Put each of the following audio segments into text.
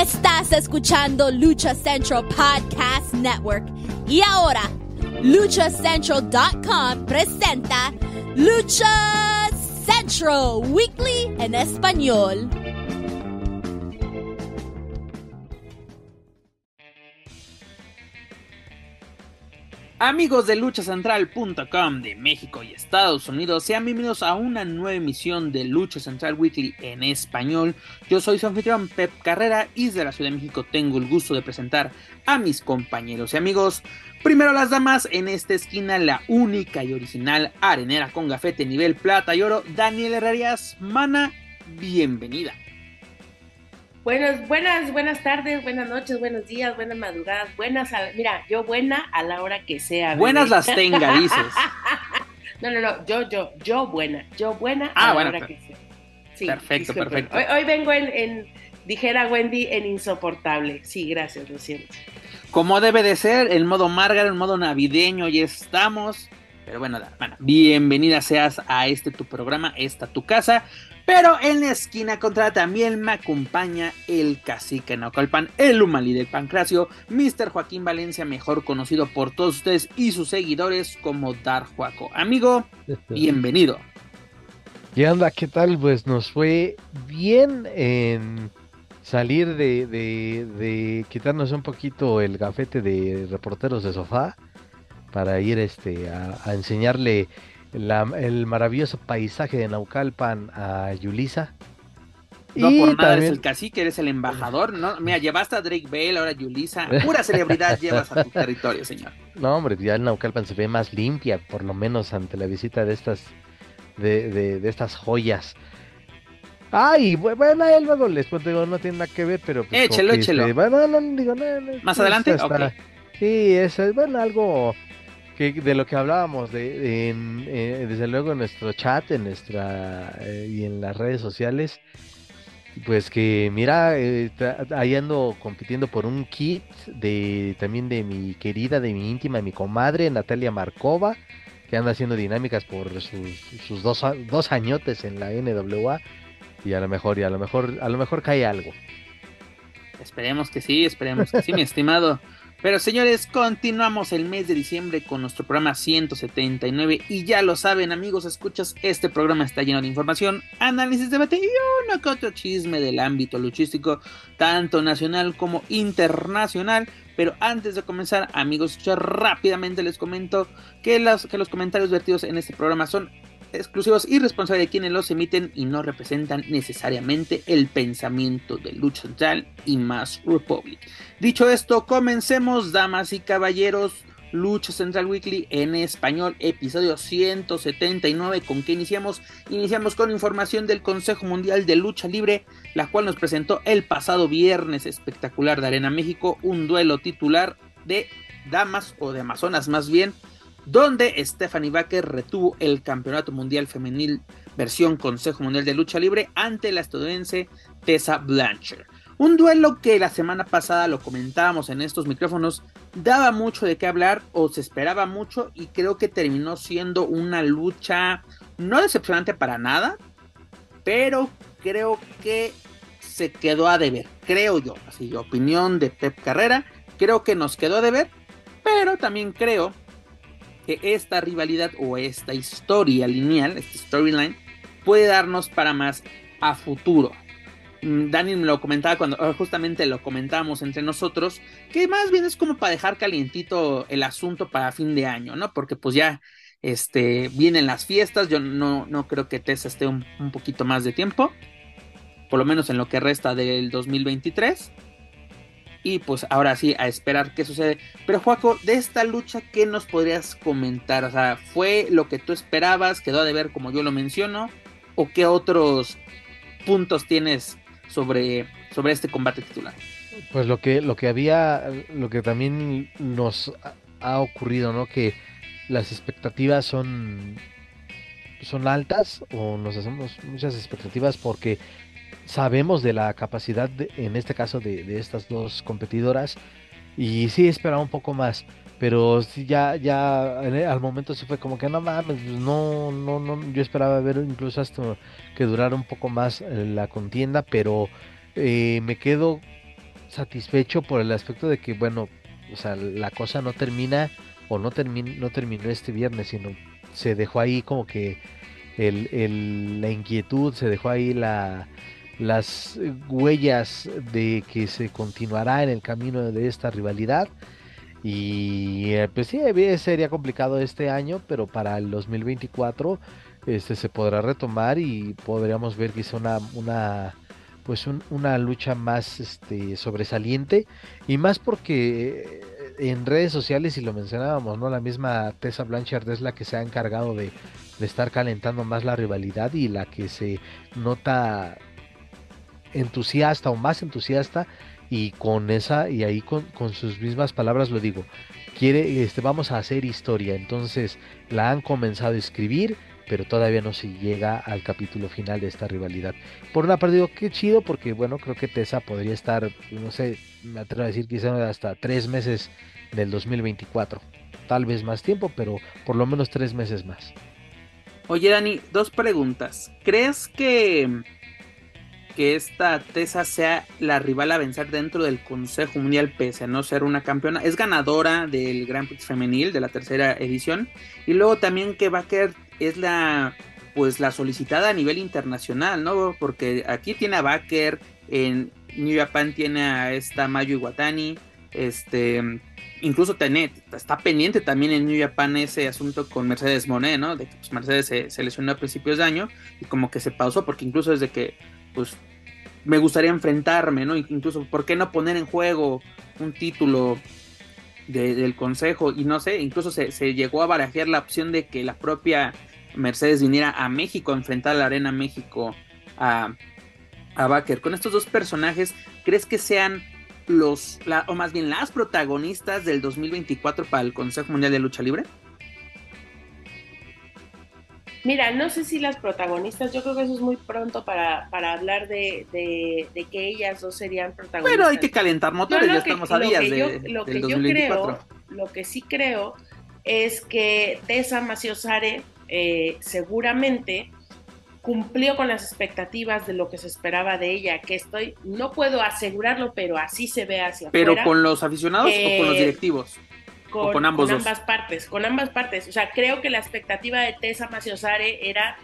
Estás escuchando Lucha Central Podcast Network. Y ahora, luchacentral.com presenta Lucha Central Weekly en español. Amigos de luchacentral.com de México y Estados Unidos, sean bienvenidos a una nueva emisión de Lucha Central Weekly en español. Yo soy su anfitrión Pep Carrera y desde la Ciudad de México tengo el gusto de presentar a mis compañeros y amigos. Primero las damas, en esta esquina la única y original arenera con gafete nivel plata y oro, Daniel Herrerías. Mana, bienvenida. Buenas, buenas, buenas tardes, buenas noches, buenos días, buenas madrugadas, buenas, mira, yo buena a la hora que sea. Buenas las tenga, dices. no, no, no, yo, yo, yo buena, yo buena a ah, la hora que sea. Sí, perfecto, perfecto. Hoy, vengo en, dijera Wendy, en insoportable. Sí, gracias, lo siento. Como debe de ser, el modo Margaret, el modo navideño, ya estamos. Pero bueno, bueno, bienvenida seas a este tu programa, esta tu casa. Pero en la esquina contra también me acompaña el cacique Naucalpan, el Humali del Pancracio, Mr. Joaquín Valencia, mejor conocido por todos ustedes y sus seguidores como Dar Juaco. Amigo, bienvenido. ¿Qué onda? ¿Qué tal? Pues nos fue bien en salir de, de, quitarnos un poquito el gafete de reporteros de sofá para ir este, a enseñarle el maravilloso paisaje de Naucalpan a Yulisa. No por nada eres el cacique, eres el embajador, ¿no? Mira, llevaste a Drake Bell, ahora Yulisa. Pura celebridad llevas a tu territorio, señor. No, hombre, ya el Naucalpan se ve más limpia, por lo menos ante la visita de estas, de, de, estas joyas. Ay, bueno, luego les digo, no tiene nada que ver, pero... Pues, échelo, échelo. Este, bueno, no, digo, no, ¿Más adelante? Okay. Sí, es, bueno, algo de lo que hablábamos, de, eh, desde luego en nuestro chat, en nuestra eh, y en las redes sociales, pues que mira, eh, ahí ando compitiendo por un kit de también de mi querida, de mi íntima, de mi comadre Natalia Markova, que anda haciendo dinámicas por sus, dos, dos añotes en la NWA y a lo mejor y a lo mejor a lo mejor cae algo. Esperemos que sí, esperemos que sí, mi estimado pero señores, continuamos el mes de diciembre con nuestro programa 179 y ya lo saben amigos, escuchas, este programa está lleno de información, análisis, debate y uno que otro chisme del ámbito luchístico, tanto nacional como internacional. Pero antes de comenzar, amigos, rápidamente les comento que que los comentarios vertidos en este programa son exclusivos y responsables de quienes los emiten y no representan necesariamente el pensamiento de Lucha Central y Más Republic. Dicho esto, comencemos, damas y caballeros. Lucha Central Weekly en español, episodio 179. ¿Con qué iniciamos? Iniciamos con información del Consejo Mundial de Lucha Libre, la cual nos presentó el pasado viernes espectacular de Arena México, un duelo titular de damas o de amazonas más bien, donde Stephanie Baker retuvo el Campeonato Mundial Femenil versión Consejo Mundial de Lucha Libre ante la estadounidense Tessa Blanchard. Un duelo que la semana pasada lo comentábamos en estos micrófonos, daba mucho de qué hablar o se esperaba mucho y creo que terminó siendo una lucha no decepcionante para nada, pero creo que se quedó a deber, creo yo, así opinión de Pep Carrera, creo que nos quedó a deber, pero también creo que esta rivalidad o esta historia lineal, esta storyline, puede darnos para más a futuro. Mm, Daniel me lo comentaba cuando ah, justamente lo comentábamos entre nosotros, que más bien es como para dejar calientito el asunto para fin de año, ¿no? Porque pues ya este, vienen las fiestas, yo no, no creo que Tessa esté un, un poquito más de tiempo, por lo menos en lo que resta del 2023. Y pues ahora sí, a esperar qué sucede. Pero Juaco, de esta lucha, ¿qué nos podrías comentar? O sea, ¿fue lo que tú esperabas? ¿Quedó de ver como yo lo menciono? ¿O qué otros puntos tienes sobre, sobre este combate titular? Pues lo que, lo que había, lo que también nos ha ocurrido, ¿no? Que las expectativas son, son altas o nos hacemos muchas expectativas porque sabemos de la capacidad, en este caso, de, estas dos competidoras. Y sí esperaba un poco más. Pero sí, ya, ya al momento sí fue como que no mames, pues no, no, no, yo esperaba ver incluso hasta que durara un poco más eh, la contienda, pero eh, me quedo satisfecho por el aspecto de que, bueno, o sea, la cosa no termina o no, no terminó este viernes, sino se dejó ahí como que el, la inquietud, se dejó ahí la, las huellas de que se continuará en el camino de esta rivalidad. Y eh, pues sí, sería complicado este año, pero para el 2024 este, se podrá retomar y podríamos ver quizá una, una pues una lucha más este, sobresaliente y más porque eh, en redes sociales, y lo mencionábamos, ¿no? La misma Tessa Blanchard es la que se ha encargado de, de estar calentando más la rivalidad y la que se nota entusiasta o más entusiasta y con esa y ahí con, con, sus mismas palabras lo digo quiere este vamos a hacer historia entonces la han comenzado a escribir pero todavía no se llega al capítulo final de esta rivalidad. Por una parte digo qué chido porque bueno creo que Tessa podría estar no sé me atrevo a decir quizá hasta tres meses del 2024 tal vez más tiempo pero por lo menos tres meses más. Oye Dani dos preguntas. Crees que que esta Tessa sea la rival a vencer dentro del Consejo Mundial pese a no ser una campeona. Es ganadora del Grand Prix femenil de la tercera edición y luego también que Baker es la pues la solicitada a nivel internacional, ¿no? Porque aquí tiene a Baker, en New Japan tiene a esta Mayu Iwatani, este incluso Tenet está pendiente también en New Japan ese asunto con Mercedes Monet, ¿no? De que pues, Mercedes se, se, lesionó a principios de año y como que se pausó porque incluso desde que pues me gustaría enfrentarme, ¿no? Incluso, ¿por qué no poner en juego un título del consejo? Y no sé, incluso se, llegó a barajear la opción de que la propia Mercedes viniera a México a enfrentar a la Arena México a, a Baker. Con estos dos personajes, ¿crees que sean los, o más bien las protagonistas del 2024 para el Consejo Mundial de Lucha Libre? Mira, no sé si las protagonistas, yo creo que eso es muy pronto para, para hablar de, de, que ellas dos serían protagonistas. Pero hay que calentar motores, ya estamos a días de, Lo que yo creo, lo que sí creo es que Tessa Maciosare eh, seguramente cumplió con las expectativas de lo que se esperaba de ella, que estoy, no puedo asegurarlo, pero así se ve hacia ¿Pero afuera. ¿Pero con los aficionados o con los directivos? Con, ambas partes, con ambas partes. O sea, creo que la expectativa de Tessa Maciosare era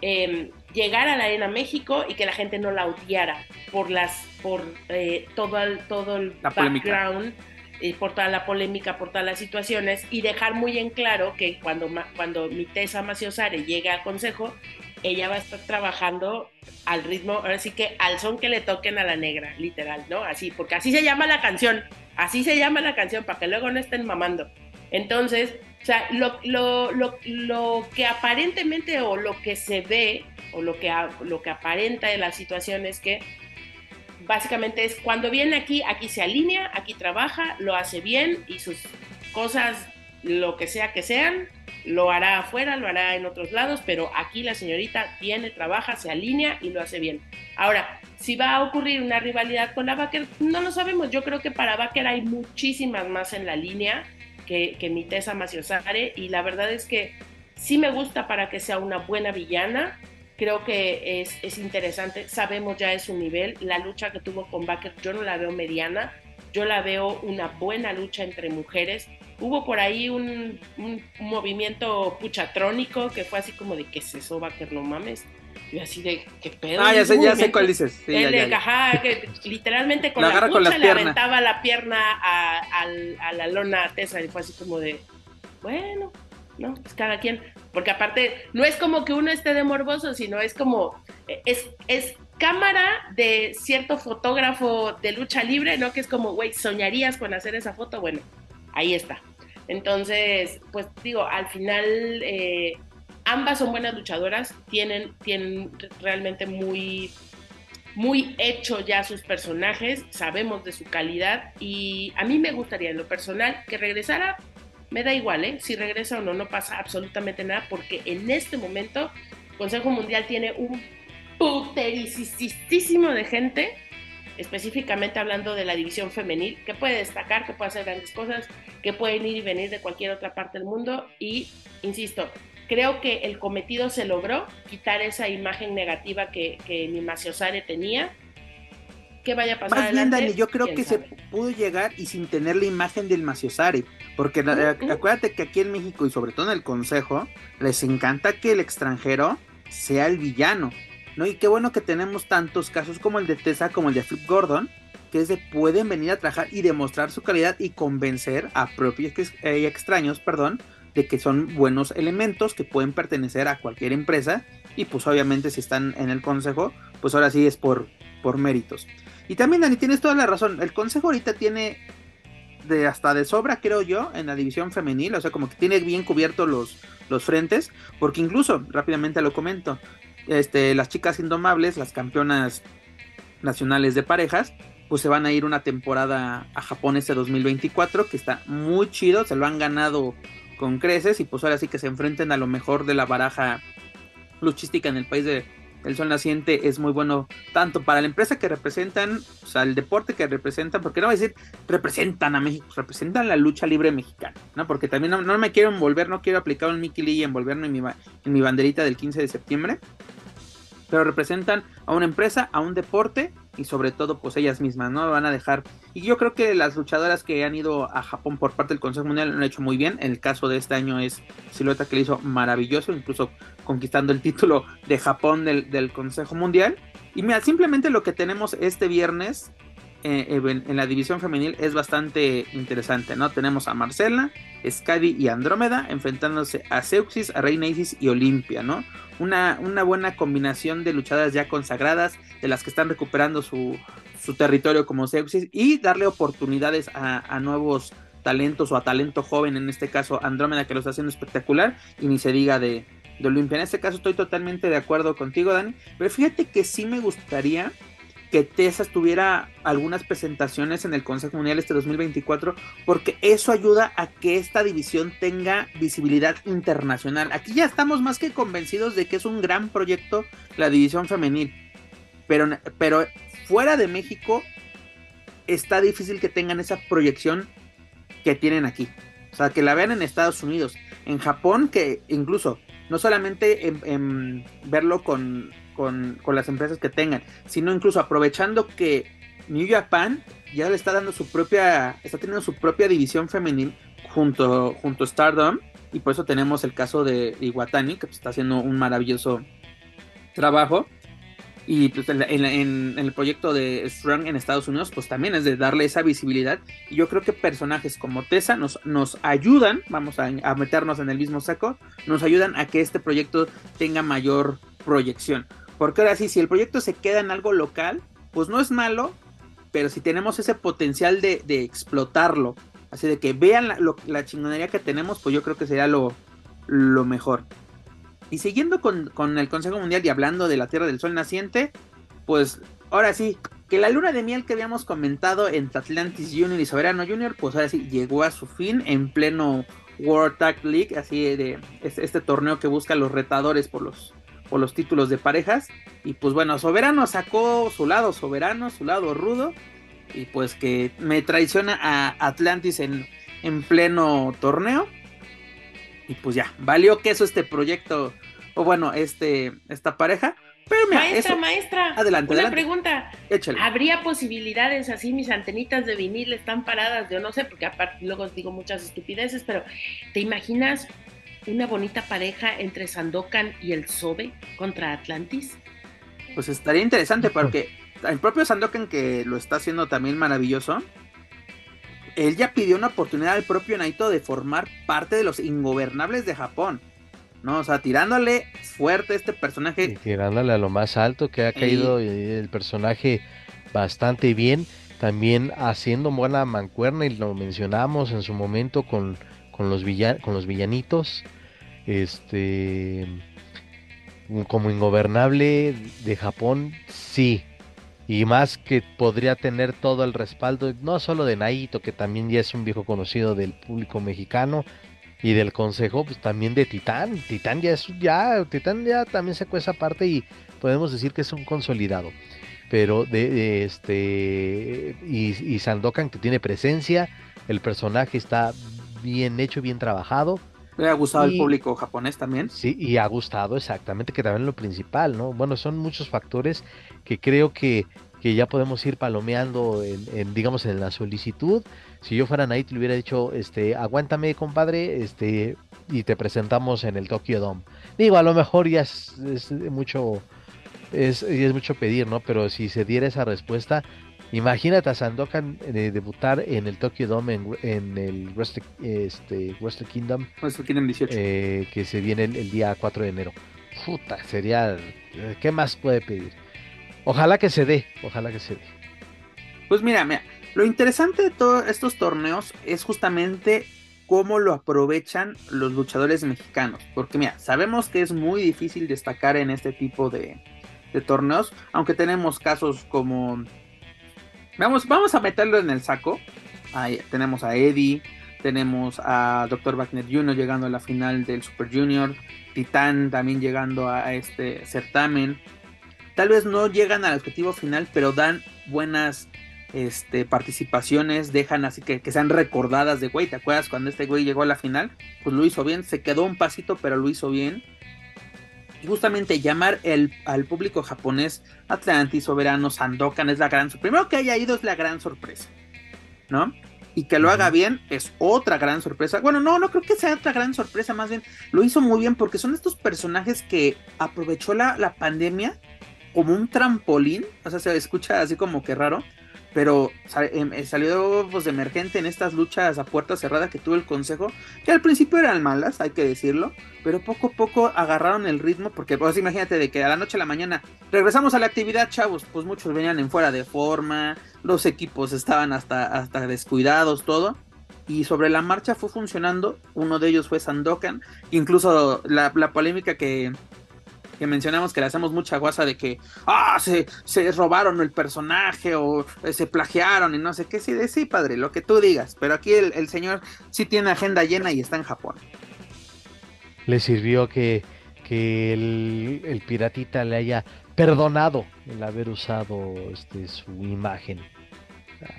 em, llegar a la Arena México y que la gente no la odiara por las, por eh, todo el, todo el background. Y por toda la polémica, por todas las situaciones, y dejar muy en claro que cuando, cuando mi Tessa Maciosare llegue al consejo, ella va a estar trabajando al ritmo, ahora sí que al son que le toquen a la negra, literal, ¿no? Así, porque así se llama la canción, así se llama la canción, para que luego no estén mamando. Entonces, o sea, lo, lo, lo, lo que aparentemente o lo que se ve o lo que, lo que aparenta de la situación es que básicamente es cuando viene aquí, aquí se alinea, aquí trabaja, lo hace bien y sus cosas, lo que sea que sean, lo hará afuera, lo hará en otros lados, pero aquí la señorita viene, trabaja, se alinea y lo hace bien. Ahora, si va a ocurrir una rivalidad con la Baker, no lo sabemos. Yo creo que para Baker hay muchísimas más en la línea que, que mi Tessa Maciosare y la verdad es que sí me gusta para que sea una buena villana. Creo que es, es interesante, sabemos ya de su nivel. La lucha que tuvo con Baker yo no la veo mediana, yo la veo una buena lucha entre mujeres hubo por ahí un, movimiento puchatrónico que fue así como de que se soba que no mames. Y así de, ¿qué pedo? Ah, ya sé, ya sé cuál dices. Sí, que literalmente con la, pucha le aventaba la pierna a, la lona Tessa y fue así como de, bueno, no, pues cada quien. Porque aparte, no es como que uno esté de morboso, sino es como, es, es cámara de cierto fotógrafo de lucha libre, ¿no? Que es como, güey, ¿soñarías con hacer esa foto? Bueno, ahí está. Entonces, pues digo, al final eh, ambas son buenas luchadoras, tienen, tienen realmente muy, muy hecho ya sus personajes, sabemos de su calidad y a mí me gustaría en lo personal que regresara, me da igual, ¿eh? si regresa o no, no pasa absolutamente nada porque en este momento Consejo Mundial tiene un putericisísimo de gente específicamente hablando de la división femenil, que puede destacar, que puede hacer grandes cosas, que pueden ir y venir de cualquier otra parte del mundo. Y, insisto, creo que el cometido se logró, quitar esa imagen negativa que, que Maciosare tenía. qué vaya a pasar. Más bien, Dani, yo creo que se pudo llegar y sin tener la imagen del Maciosari. Porque acuérdate que aquí en México y sobre todo en el Consejo, les encanta que el extranjero sea el villano. ¿No? Y qué bueno que tenemos tantos casos como el de Tessa, como el de Flip Gordon, que se pueden venir a trabajar y demostrar su calidad y convencer a propios y extraños, perdón, de que son buenos elementos que pueden pertenecer a cualquier empresa y pues obviamente si están en el consejo, pues ahora sí es por, por méritos. Y también Dani, tienes toda la razón, el consejo ahorita tiene de hasta de sobra creo yo en la división femenil, o sea como que tiene bien cubiertos los, los frentes, porque incluso rápidamente lo comento, este, las chicas indomables, las campeonas nacionales de parejas, pues se van a ir una temporada a Japón este 2024, que está muy chido, se lo han ganado con creces y pues ahora sí que se enfrenten a lo mejor de la baraja luchística en el país de el sol naciente es muy bueno tanto para la empresa que representan, o sea, el deporte que representan, porque no voy a decir representan a México, representan la lucha libre mexicana, ¿no? Porque también no, me quiero envolver, no quiero aplicar un Mickey Lee y envolverme en mi banderita del 15 de septiembre, pero representan a una empresa, a un deporte y sobre todo pues ellas mismas, ¿no? Van a dejar y yo creo que las luchadoras que han ido a Japón por parte del Consejo Mundial lo han hecho muy bien. El caso de este año es Silueta que le hizo maravilloso, incluso conquistando el título de Japón del, del Consejo Mundial. Y mira, simplemente lo que tenemos este viernes eh, en, la división femenil es bastante interesante, ¿no? Tenemos a Marcela, Scadi y Andrómeda enfrentándose a Seuxis, a Reina y Olimpia, ¿no? Una, una buena combinación de luchadoras ya consagradas, de las que están recuperando su, su territorio como Seuxis y darle oportunidades a, nuevos talentos o a talento joven, en este caso Andrómeda que lo está haciendo espectacular y ni se diga de, de Olimpia. En este caso estoy totalmente de acuerdo contigo, Dani, pero fíjate que sí me gustaría que Tessa tuviera algunas presentaciones en el Consejo Mundial este 2024, porque eso ayuda a que esta división tenga visibilidad internacional. Aquí ya estamos más que convencidos de que es un gran proyecto la división femenil, pero, pero fuera de México está difícil que tengan esa proyección que tienen aquí. O sea, que la vean en Estados Unidos, en Japón, que incluso no solamente en verlo con con, las empresas que tengan, sino incluso aprovechando que New Japan ya le está dando su propia, está teniendo su propia división femenil junto, junto a Stardom, y por eso tenemos el caso de Iwatani, que está haciendo un maravilloso trabajo. Y pues en, el proyecto de Strong en Estados Unidos, pues también es de darle esa visibilidad. Y yo creo que personajes como Tessa nos, nos ayudan, vamos a meternos en el mismo saco, nos ayudan a que este proyecto tenga mayor proyección. Porque ahora sí, si el proyecto se queda en algo local, pues no es malo, pero si tenemos ese potencial de, explotarlo, así de que vean la, chingonería que tenemos, pues yo creo que sería lo, mejor. Y siguiendo con, el Consejo Mundial y hablando de la Tierra del Sol naciente, pues ahora sí, que la luna de miel que habíamos comentado entre Atlantis Junior y Soberano Junior, pues ahora sí llegó a su fin en pleno World Tag League, así de este, este torneo que busca los retadores por los o los títulos de parejas. Y pues bueno, Soberano sacó su lado soberano, su lado rudo. Y pues que me traiciona a Atlantis en, en pleno torneo. Y pues ya, valió queso este proyecto. O bueno, este, esta pareja. Pero maestra, maestra, adelante, una pregunta. ¿Habría posibilidades así mis antenitas de vinil están paradas? Yo no sé, porque aparte luego digo muchas estupideces, pero ¿te imaginas una bonita pareja entre Sandokan y el Sobe contra Atlantis? Pues estaría interesante porque el propio Sandokan que lo está haciendo también maravilloso, él ya pidió una oportunidad al propio Naito de formar parte de los ingobernables de Japón. ¿no? O sea, tirándole fuerte este personaje. tirándole a lo más alto que ha caído el personaje bastante bien. También haciendo buena mancuerna y lo mencionamos en su momento con con los, con los villanitos. Este. Como ingobernable de Japón, sí. Y más que podría tener todo el respaldo, no solo de Naito, que también ya es un viejo conocido del público mexicano, y del consejo, pues también de Titán. Titán ya es ya, Titán ya también sacó esa parte y podemos decir que es un consolidado. Pero de, este y, y Sandokan que tiene presencia, el personaje está bien hecho, bien trabajado. ¿Le ha gustado el público japonés también? Sí, y ha gustado exactamente, que también lo principal, ¿no? Bueno, son muchos factores que creo que que ya podemos ir palomeando en, digamos, en la solicitud. Si yo fuera Night, le hubiera dicho, este, aguántame, compadre, este, y te presentamos en el Tokyo Dome. Digo, a lo mejor ya es, mucho, es, es mucho pedir, ¿no? Pero si se diera esa respuesta, Imagínate a Sandokan eh, debutar en el Tokyo Dome en, el Wrestle, este, Kingdom. Wrestle Kingdom 18. Eh, que se viene el, día 4 de enero. Puta, sería. ¿Qué más puede pedir? Ojalá que se dé, ojalá que se dé. Pues mira, mira, lo interesante de todos estos torneos es justamente cómo lo aprovechan los luchadores mexicanos. Porque mira, sabemos que es muy difícil destacar en este tipo de, de torneos, aunque tenemos casos como Vamos, vamos a meterlo en el saco. Ahí tenemos a Eddie, tenemos a Dr. Wagner Jr. llegando a la final del Super Junior, Titán también llegando a este certamen. Tal vez no llegan al objetivo final, pero dan buenas este, participaciones, dejan así que, que sean recordadas de, güey, ¿te acuerdas cuando este güey llegó a la final? Pues lo hizo bien, se quedó un pasito, pero lo hizo bien justamente llamar el, al público japonés Atlantis, Soberano, Sandokan es la gran sorpresa. Primero que haya ido es la gran sorpresa, ¿no? Y que lo haga bien es otra gran sorpresa. Bueno, no, no creo que sea otra gran sorpresa, más bien lo hizo muy bien porque son estos personajes que aprovechó la, la pandemia como un trampolín, o sea, se escucha así como que raro, pero em, eh, salió pues, de emergente en estas luchas a puerta cerrada que tuvo el consejo, que al principio eran malas, hay que decirlo, pero poco a poco agarraron el ritmo, porque pues imagínate de que a la noche a la mañana regresamos a la actividad, chavos, pues muchos venían en fuera de forma, los equipos estaban hasta, hasta descuidados, todo. Y sobre la marcha fue funcionando. Uno de ellos fue Sandokan. Incluso la polémica que, que mencionamos que le hacemos mucha guasa de que, ah, se, se robaron el personaje o eh, se plagiaron y no sé qué. Sí, de sí, padre, lo que tú digas. Pero aquí el, señor sí tiene agenda llena y está en Japón. Le sirvió que, que el, piratita le haya perdonado el haber usado este, su imagen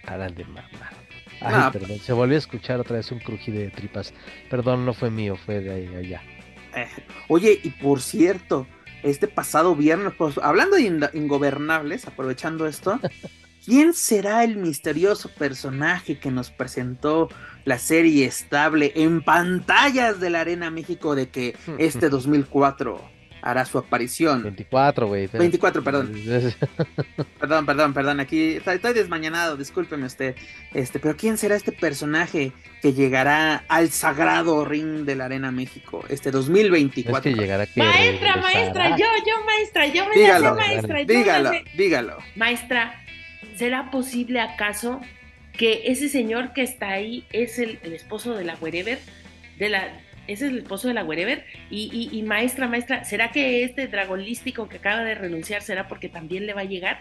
para el de mamá. Ay, perdón, se volvió a escuchar otra vez un crujido de tripas. Perdón, no fue mío, fue de allá. Eh, oye, y por cierto, este pasado viernes, pues, hablando de ingobernables, aprovechando esto, ¿quién será el misterioso personaje que nos presentó la serie estable en pantallas de la Arena México de que este 2004 hará su aparición. 24, güey. 24, perdón. perdón, perdón, perdón. Aquí estoy, desmañanado, discúlpeme usted. Este, pero ¿quién será este personaje que llegará al sagrado ring de la Arena México este 2024? Es que llegará maestra, maestra, yo, yo, maestra, yo me dígalo, maestra. Dígalo, dígalo. Maestra, ¿será posible acaso que ese señor que está ahí es el, el esposo de la wherever? De la, ese es el esposo de la Wherever. Y, maestra, maestra, ¿será que este dragolístico que acaba de renunciar será porque también le va a llegar?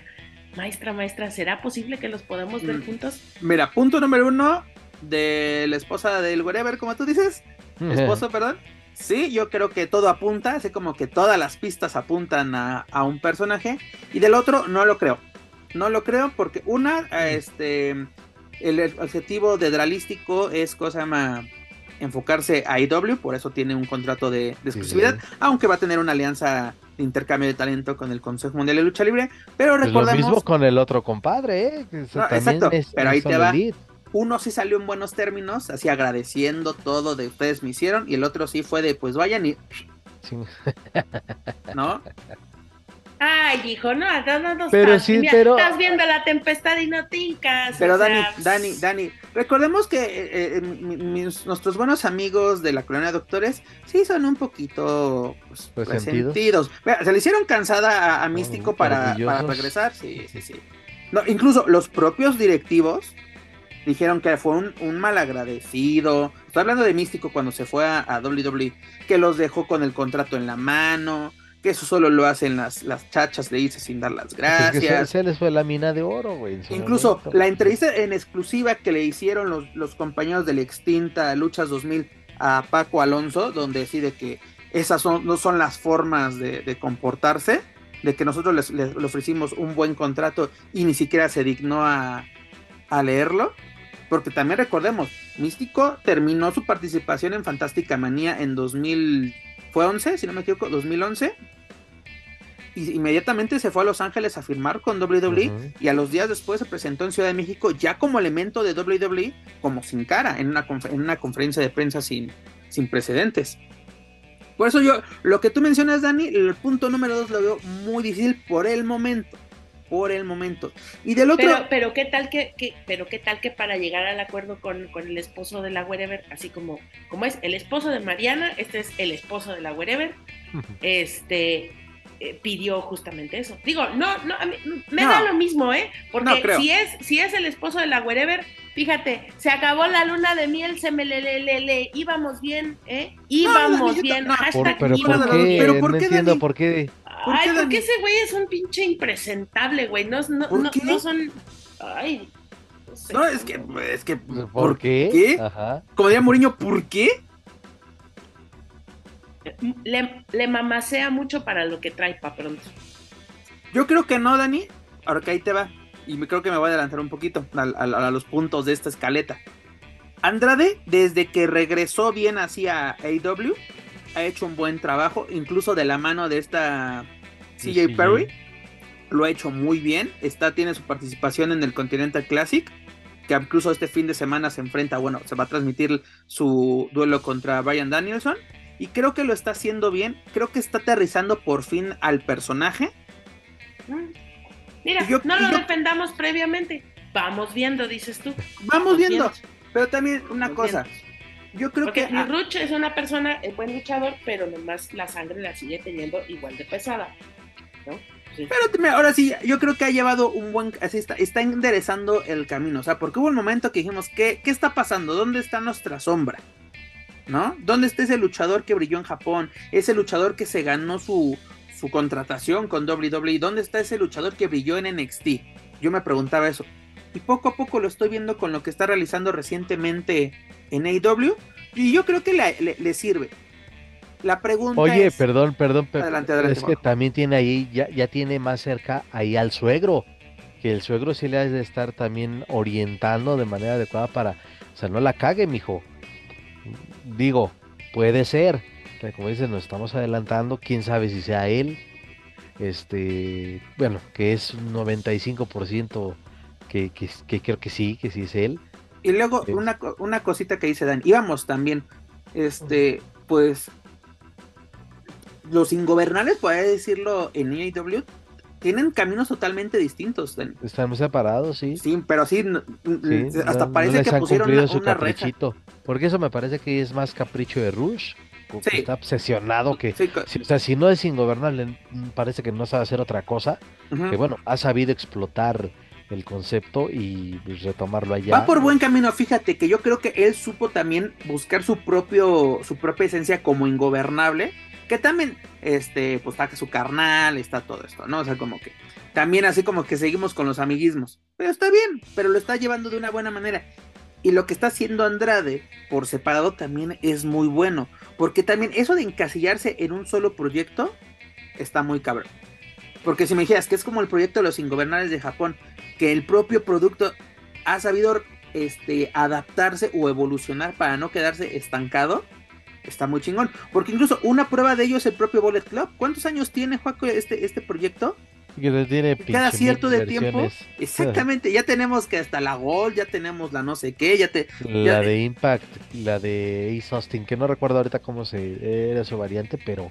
Maestra, maestra, ¿será posible que los podamos ver mm. juntos? Mira, punto número uno de la esposa del Wherever, como tú dices. Esposo, perdón. Sí, yo creo que todo apunta, así como que todas las pistas apuntan a, un personaje. Y del otro, no lo creo. No lo creo porque una, este, el objetivo de Dralístico es cosa más enfocarse a IW, por eso tiene un contrato de, exclusividad, aunque va a tener una alianza de intercambio de talento con el Consejo Mundial de Lucha Libre, pero pues recordemos... Lo mismo con el otro compadre, ¿eh? exacto, pero ahí te va. Uno sí salió en buenos términos, así agradeciendo todo de ustedes me hicieron, y el otro sí fue de pues vayan y... ¿No? Ay, hijo, no, no, no, pero estás, sí, pero... estás viendo la tempestad y no tincas. Pero Dani, Dani, Dani, recordemos que eh, eh, nuestros buenos amigos de la colonia de doctores sí son un poquito pues, resentidos. se le hicieron cansada a, Místico para, para, regresar, sí, sí, sí. No, incluso los propios directivos dijeron que fue un, un malagradecido. Estoy hablando de Místico cuando se fue a, a WWE, que los dejó con el contrato en la mano que eso solo lo hacen las, las chachas de irse sin dar las gracias. se, les fue la mina de oro, güey. Incluso la entrevista en exclusiva que le hicieron los, los compañeros de la extinta Luchas 2000 a Paco Alonso, donde decide que esas son, no son las formas de, comportarse, de que nosotros les, le ofrecimos un buen contrato y ni siquiera se dignó a, a leerlo. Porque también recordemos, Místico terminó su participación en Fantástica Manía en 2000 fue 11, si no me equivoco, 2011. inmediatamente se fue a Los Ángeles a firmar con WWE y a los días después se presentó en Ciudad de México ya como elemento de WWE, como sin cara, en una, en una conferencia de prensa sin, sin precedentes. Por eso yo, lo que tú mencionas, Dani, el punto número dos lo veo muy difícil por el momento. Por el momento. Y del otro. Pero, pero qué tal que, pero qué tal que para llegar al acuerdo con, el esposo de la Wherever, así como, como es el esposo de Mariana, este es el esposo de la Wherever, este eh, pidió justamente eso. Digo, no, no, me da lo mismo, ¿eh? Porque si es, si es el esposo de la wherever, fíjate, se acabó la luna de miel, se me le, le, le, le íbamos bien, ¿eh? Íbamos bien. pero, ¿por qué? pero ¿por qué? No entiendo por qué. Ay, porque ese güey es un pinche impresentable, güey. No, no, no, no, son. Ay. No, es que, es que, ¿por, qué? ¿Qué? Ajá. Como diría Mourinho, ¿por qué? le, le mamasea mucho para lo que trae para pronto. Yo creo que no, Dani. Ahora que ahí te va. Y me creo que me voy a adelantar un poquito a, los puntos de esta escaleta. Andrade, desde que regresó bien hacia AW, ha hecho un buen trabajo, incluso de la mano de esta CJ Perry. Lo ha hecho muy bien. Está, tiene su participación en el Continental Classic. Que incluso este fin de semana se enfrenta, bueno, se va a transmitir su duelo contra Brian Danielson y creo que lo está haciendo bien. Creo que está aterrizando por fin al personaje. Mm. Mira, no lo defendamos previamente. Vamos viendo, dices tú. Vamos, viendo. Pero también una cosa. Yo creo que. Ruch es una persona, es buen luchador, pero nomás la sangre la sigue teniendo igual de pesada. Pero ahora sí, yo creo que ha llevado un buen. Así está, está enderezando el camino. O sea, porque hubo un momento que dijimos, ¿qué, ¿qué está pasando? ¿Dónde está nuestra sombra? ¿no? ¿Dónde está ese luchador que brilló en Japón? Ese luchador que se ganó su, su contratación con WWE. ¿Dónde está ese luchador que brilló en NXT? Yo me preguntaba eso. Y poco a poco lo estoy viendo con lo que está realizando recientemente en AEW. Y yo creo que le, sirve. La pregunta Oye, perdón, perdón, pero es que también tiene ahí, ya, ya tiene más cerca ahí al suegro. Que el suegro sí le ha de estar también orientando de manera adecuada para, o sea, no la cague, mijo digo, puede ser, como dices, nos estamos adelantando, quién sabe si sea él, este, bueno, que es un 95% que, que, que creo que sí, que sí es él. Y luego una, una cosita que dice Dan, íbamos también, este, pues, los ingobernables, puede decirlo en EAW, tienen caminos totalmente distintos. Están separados, sí. Sí, pero sí, hasta parece que pusieron una, su caprichito. Porque eso me parece que es más capricho de Rush. Sí. Está obsesionado que, si, o sea, si no es ingobernable, parece que no sabe hacer otra cosa. Que bueno, ha sabido explotar el concepto y pues, retomarlo allá. Va por buen camino, fíjate que yo creo que él supo también buscar su propio, su propia esencia como ingobernable que también, este, pues está su carnal, está todo esto, ¿no? O sea, como que también así como que seguimos con los amiguismos. Pero está bien, pero lo está llevando de una buena manera. Y lo que está haciendo Andrade por separado también es muy bueno. Porque también eso de encasillarse en un solo proyecto está muy cabrón. Porque si me dijeras que es como el proyecto de los ingobernables de Japón, que el propio producto ha sabido este, adaptarse o evolucionar para no quedarse estancado, está muy chingón. Porque incluso una prueba de ello es el propio Bullet Club. ¿Cuántos años tiene, Juaco, este, este proyecto? Que tiene Cada cierto de tiempo. Exactamente, ya tenemos que hasta la Gold, ya tenemos la no sé qué, ya te. La de Impact, la de Ace Austin, que no recuerdo ahorita cómo se era su variante, pero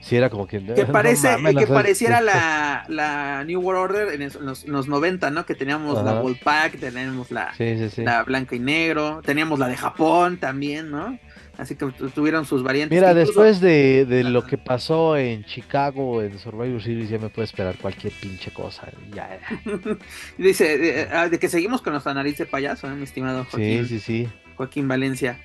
sí era como que. Que, parece, que pareciera la, la, New World Order en los, los 90, ¿no? Que teníamos la Gold Pack, tenemos la, la blanca y negro, teníamos la de Japón también, ¿no? Así que tuvieron sus variantes. Mira, después de, lo que pasó en Chicago, en Survivor Series, ya me puede esperar cualquier pinche cosa. Ya. Dice, ah, de, que seguimos con nuestra nariz de payaso, ¿eh, mi estimado Joaquín. Sí, sí, sí. Joaquín Valencia.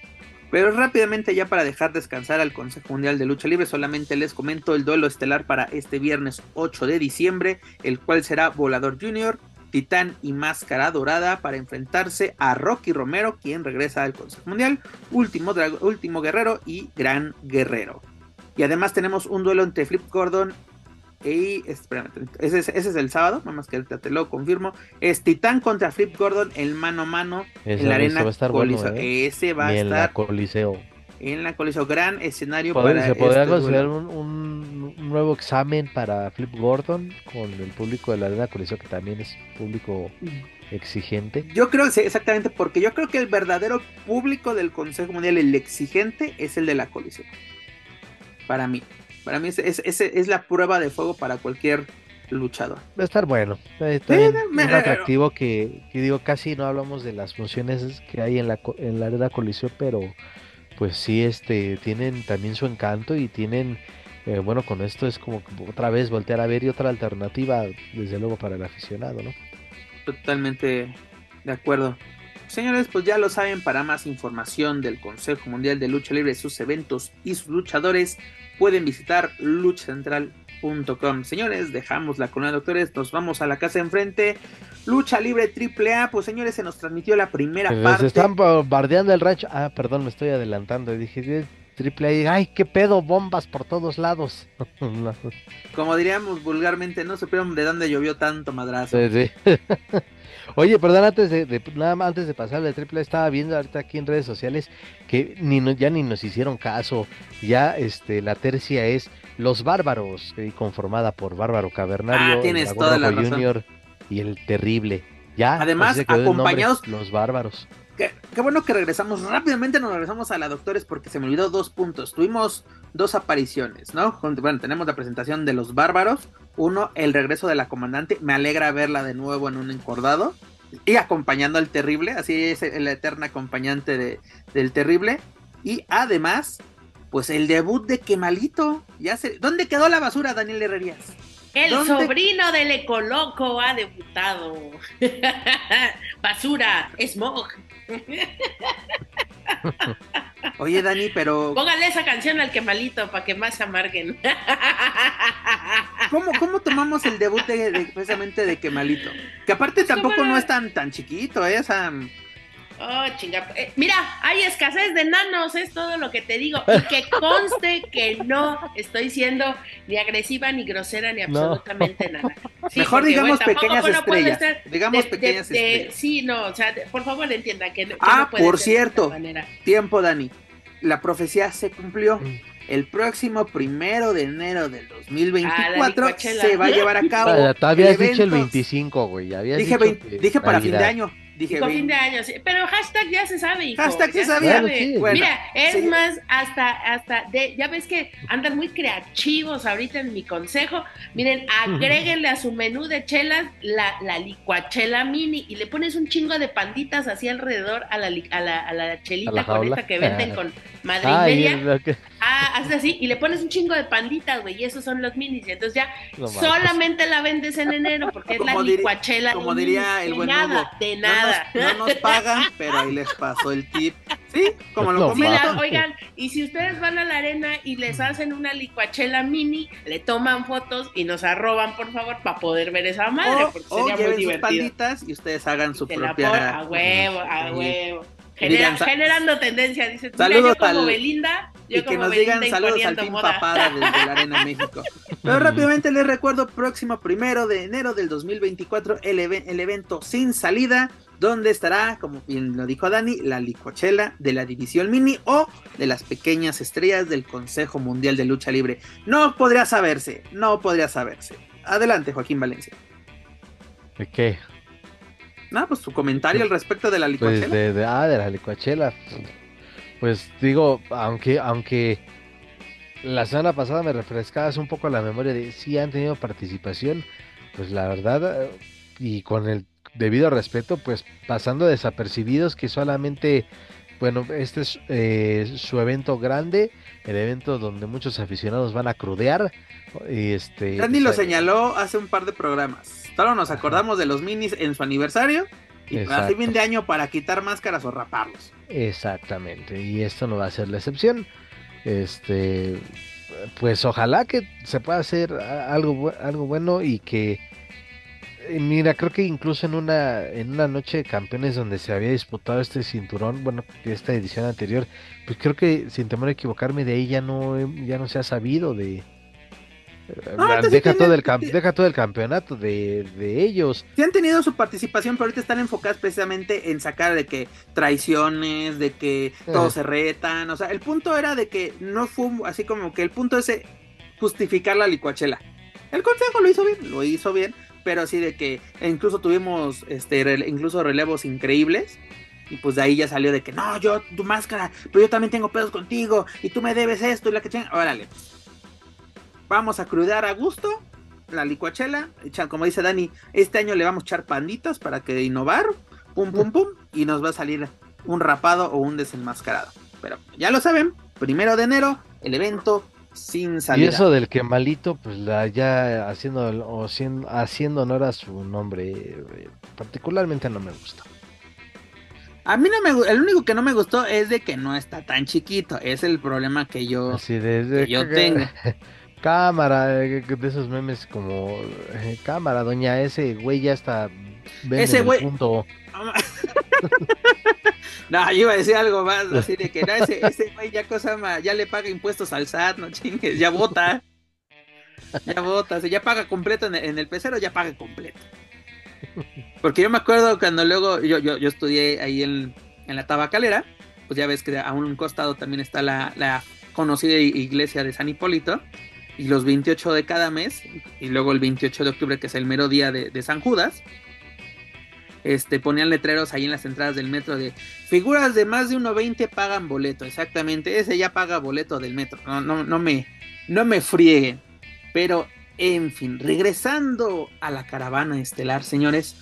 Pero rápidamente ya para dejar descansar al Consejo Mundial de Lucha Libre, solamente les comento el duelo estelar para este viernes 8 de diciembre, el cual será Volador Junior Titán y Máscara Dorada para enfrentarse a Rocky Romero, quien regresa al Consejo Mundial, último, último guerrero y gran guerrero. Y además tenemos un duelo entre Flip Gordon y. Espérame, ese, es, el sábado, nada más que te lo confirmo. Es Titán contra Flip Gordon, el mano a mano en la arena Coliseo. ¿eh? Ese va a estar. En la Coliseo. En la Coliseo, gran escenario para. Se podría este considerar un, un nuevo examen para Flip Gordon con el público de la Arena Coliseo, que también es público exigente. Yo creo que exactamente, porque yo creo que el verdadero público del Consejo Mundial, el exigente, es el de la Coliseo. Para mí. Para mí es, es, la prueba de fuego para cualquier luchador. Va a estar bueno. Está bien, atractivo que, digo, casi no hablamos de las funciones que hay en la, en la Arena Coliseo, pero pues sí, este, tienen también su encanto y tienen, eh, bueno, con esto es como otra vez voltear a ver y otra alternativa, desde luego, para el aficionado, ¿no? Totalmente de acuerdo. Señores, pues ya lo saben, para más información del Consejo Mundial de Lucha Libre, sus eventos y sus luchadores, pueden visitar luchacentral.com. Señores, dejamos la columna de doctores, nos vamos a la casa enfrente. Lucha Libre AAA, pues señores, se nos transmitió la primera parte. Se están bombardeando el rancho. Ah, perdón, me estoy adelantando. Dije, triple A, ay, qué pedo, bombas por todos lados. Como diríamos vulgarmente, no supieron de dónde llovió tanto madrazo. Sí, sí. Oye, perdón, antes de, nada más antes de pasar de triple estaba viendo ahorita aquí en redes sociales que ni ya ni nos hicieron caso. Ya este la tercia es Los Bárbaros, conformada por Bárbaro Cavernario, ah, tienes toda la Junior y el Terrible. Ya, además acompañados los Bárbaros. Qué, bueno que regresamos rápidamente, nos regresamos a la Doctores porque se me olvidó dos puntos. Tuvimos dos apariciones, ¿no? Bueno, tenemos la presentación de los bárbaros. Uno, el regreso de la comandante. Me alegra verla de nuevo en un encordado. Y acompañando al terrible, así es el eterno acompañante de, del terrible. Y además, pues el debut de Kemalito. Ya se... ¿Dónde quedó la basura, Daniel Herrerías? El sobrino del Ecoloco ha debutado. Basura, smog. Oye, Dani, pero. Póngale esa canción al quemalito para que más se amarguen. ¿Cómo, ¿Cómo, tomamos el debut de, precisamente de Quemalito? Que aparte tampoco no es tan, tan chiquito, ¿eh? Oh, chinga. Eh, mira, hay escasez de nanos, es todo lo que te digo. Y que conste que no estoy siendo ni agresiva, ni grosera, ni absolutamente nada. Mejor digamos pequeñas estrellas. digamos pequeñas estrellas. Sí, no, o sea, por favor entiendan que, Ah, por cierto, tiempo, Dani. La profecía se cumplió. Mm. El próximo primero de enero del 2024 ah, se va a llevar a cabo. Ah, todavía has dicho el 25, güey. Dije, dije para fin de año. Dije, fin de años, pero hashtag ya se sabe, hijo. Hashtag se sabía. Mira, es más, hasta, hasta, de, ya ves que andan muy creativos ahorita en mi consejo. Miren, agréguenle a su menú de chelas la, la licuachela mini y le pones un chingo de panditas así alrededor a la, a la, a la chelita con esta que venden con madre y media. Ah, haces así y le pones un chingo de panditas, güey, y esos son los minis. Y entonces ya solamente la vendes en enero porque es la licuachela. Como diría el buen nada, de nada. No nos, pagan, pero ahí les pasó el tip. Sí, como lo comento. Oigan, y si ustedes van a la arena y les hacen una licuachela mini, le toman fotos y nos arroban, por favor, para poder ver esa madre. porque sería muy divertido. panditas y ustedes hagan su propia. a huevo, a huevo. generando tendencia, dice Saludos como Belinda. Y que nos digan saludos al Team Papada desde la Arena México. Pero rápidamente les recuerdo, próximo primero de enero del 2024, el, el evento sin salida donde estará, como bien lo dijo Dani, la licuachela de la división mini o de las pequeñas estrellas del Consejo Mundial de Lucha Libre. No podría saberse, no podría saberse. Adelante, Joaquín Valencia. ¿De qué? No, pues tu comentario al respecto de la pues licuachela. Pues de, ah, de la licuachela. Pues digo, aunque, aunque la semana pasada me refrescabas un poco la memoria de si han tenido participación, pues la verdad, y con el debido respeto, pues pasando desapercibidos que solamente, bueno, este es eh, su evento grande, el evento donde muchos aficionados van a crudear. Y este, Randy lo señaló hace un par de programas. Solo nos acordamos de los minis en su aniversario y para fin de año para quitar máscaras o raparlos. Exactamente, y esto no va a ser la excepción. Este, pues ojalá que se pueda hacer algo, algo bueno y que eh, mira, creo que incluso en una, en una noche de campeones donde se había disputado este cinturón, bueno, esta edición anterior, pues creo que sin temor a equivocarme, de ahí ya no, ya no se ha sabido de, eh, deja, todo el deja todo el campeonato de, ellos. Sí han tenido su participación, pero ahorita están enfocadas precisamente en sacar de que traiciones, de que todos se retan. O sea, el punto era de que no fue así como que el punto ese justificar la licuachela. El consejo lo hizo bien, lo hizo bien, pero así de que incluso tuvimos este incluso relevos increíbles y pues de ahí ya salió de que no, yo tu máscara, pero yo también tengo pedos contigo y tú me debes esto y la que chinga. Órale. Vamos a crudar a gusto la licuachela, como dice Dani, este año le vamos a echar panditas para que innovar, pum pum pum y nos va a salir un rapado o un desenmascarado. Pero ya lo saben, primero de enero el evento sin salida. Y eso del que malito, pues la, ya haciendo, o haciendo honor a su nombre, eh, particularmente no me gusta. A mí no me el único que no me gustó es de que no está tan chiquito, es el problema que yo, yo tengo. Cámara, eh, de esos memes como eh, cámara, doña, ese güey ya está ese güey punto. no, yo iba a decir algo más, así de que no, ese, ese güey ya cosa más, ya le paga impuestos al SAT, no chingues, ya vota. Ya vota, ya paga completo en el, en el pecero, ya paga completo. Porque yo me acuerdo cuando luego yo, yo, yo estudié ahí en, la tabacalera, pues ya ves que a un costado también está la, conocida iglesia de San Hipólito, y los 28 de cada mes, y luego el 28 de octubre, que es el mero día de, San Judas, este, ponían letreros ahí en las entradas del metro de figuras de más de 1.20 pagan boleto, exactamente, ese ya paga boleto del metro, no, no, no me, no me frieguen, pero en fin, regresando a la caravana estelar, señores,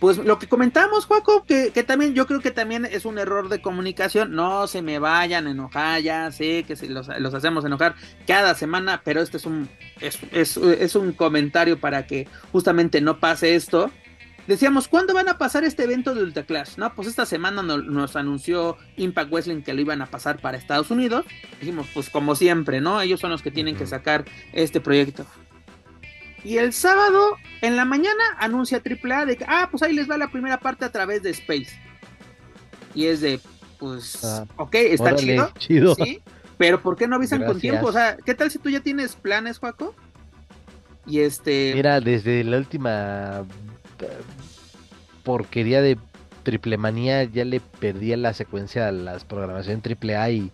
pues lo que comentamos, Juaco, que, también yo creo que también es un error de comunicación. No se me vayan a enojar, ya sé que los, hacemos enojar cada semana, pero este es un, es, un comentario para que justamente no pase esto. Decíamos, ¿cuándo van a pasar este evento de Ultra Clash? No, pues esta semana nos anunció Impact Wrestling que lo iban a pasar para Estados Unidos. Dijimos, pues como siempre, ¿no? Ellos son los que tienen que sacar este proyecto. Y el sábado en la mañana anuncia AAA de que, ah, pues ahí les va la primera parte a través de Space. Y es de, pues, ah, ok, está chido, Sí, pero ¿por qué no avisan con tiempo? O sea, ¿qué tal si tú ya tienes planes, Juaco? Y este. Mira, desde la última eh, porquería de Triple Manía ya le perdí la secuencia a las programaciones AAA y,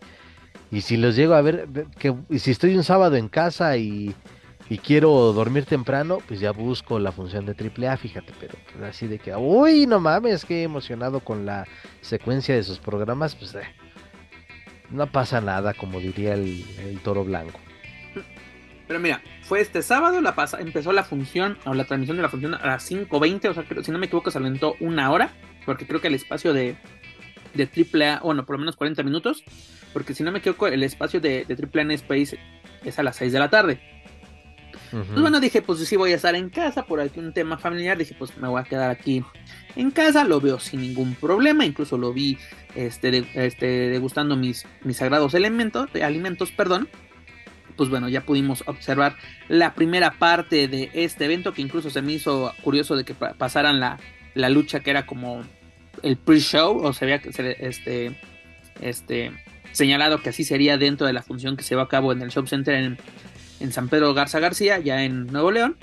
y si los llego a ver, que, y si estoy un sábado en casa y y quiero dormir temprano, pues ya busco la función de AAA, fíjate, pero pues, así de que, uy, no mames, qué emocionado con la secuencia de sus programas, pues eh, no pasa nada, como diría el, toro blanco. Pero mira, fue este sábado, la pasa, empezó la función, o la transmisión de la función a las 5.20, o sea, si no me equivoco, se alentó una hora, porque creo que el espacio de, de AAA, bueno, por lo menos 40 minutos, porque si no me equivoco, el espacio de, de AAA en Space es a las 6 de la tarde. Pues bueno, dije, pues sí voy a estar en casa por un tema familiar. Dije, pues me voy a quedar aquí en casa. Lo veo sin ningún problema. Incluso lo vi este, este, degustando mis, mis sagrados elementos, alimentos, perdón. Pues bueno, ya pudimos observar la primera parte de este evento que incluso se me hizo curioso de que pasaran la, la lucha que era como el pre-show o se había este, este, señalado que así sería dentro de la función que se va a cabo en el Shop Center en, en San Pedro Garza García, ya en Nuevo León.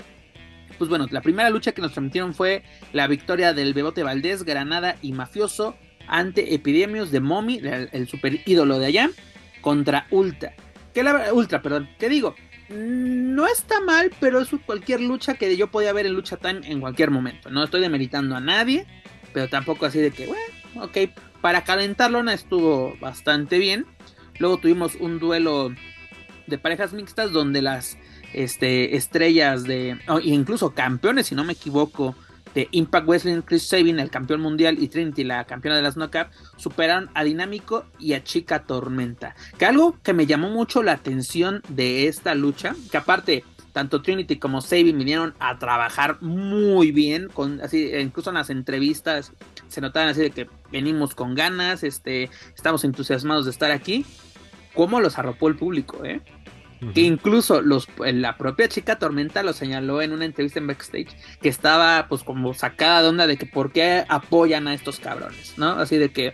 Pues bueno, la primera lucha que nos transmitieron fue la victoria del Bebote Valdés, Granada y Mafioso ante Epidemios de Momi, el, super ídolo de allá, contra Ultra. Que la Ultra, perdón, que digo, no está mal, pero es cualquier lucha que yo podía ver en Lucha Time en cualquier momento. No estoy demeritando a nadie, pero tampoco así de que, bueno, ok, para calentarlo no estuvo bastante bien. Luego tuvimos un duelo de parejas mixtas donde las este, estrellas de, incluso campeones, si no me equivoco, de Impact Wrestling, Chris Sabin, el campeón mundial, y Trinity, la campeona de las Knockout, superaron a Dinámico y a Chica Tormenta. Que algo que me llamó mucho la atención de esta lucha, que aparte, tanto Trinity como Sabin vinieron a trabajar muy bien, con, así, incluso en las entrevistas se notaban así de que venimos con ganas, este, estamos entusiasmados de estar aquí. ¿Cómo los arropó el público, eh? Que incluso los, la propia chica Tormenta lo señaló en una entrevista en backstage, que estaba pues como sacada de onda de que por qué apoyan a estos cabrones, ¿no? Así de que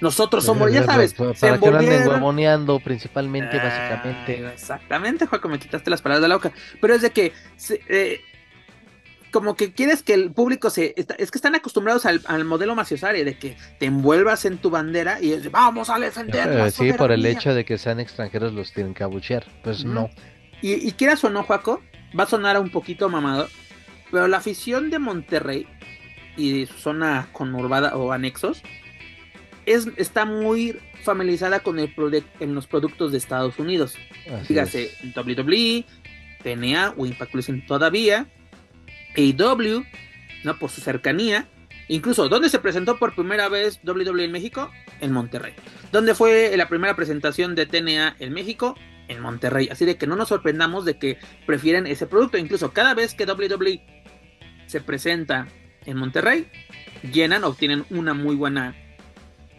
nosotros somos, ya sabes, para, se que no principalmente, básicamente. Exactamente, Juaco, me quitaste las palabras de la boca. Pero es de que eh, como que quieres que el público se. Es que están acostumbrados al, modelo maciosare, de que te envuelvas en tu bandera y vamos a defender. sí, por el hecho de que sean extranjeros los tienen que abuchear. Pues no. Y, quieras o no, Juaco, va a sonar un poquito mamado, pero la afición de Monterrey y de su zona conurbada o anexos es, está muy familiarizada con el en los productos de Estados Unidos. Fíjate, WWE, TNA o Impact Wrestling todavía, AEW, ¿no? Por su cercanía. Incluso, ¿dónde se presentó por primera vez WWE en México? En Monterrey. ¿Dónde fue la primera presentación de TNA en México? En Monterrey. Así de que no nos sorprendamos de que prefieren ese producto. Incluso cada vez que WWE se presenta en Monterrey, llenan, obtienen una muy buena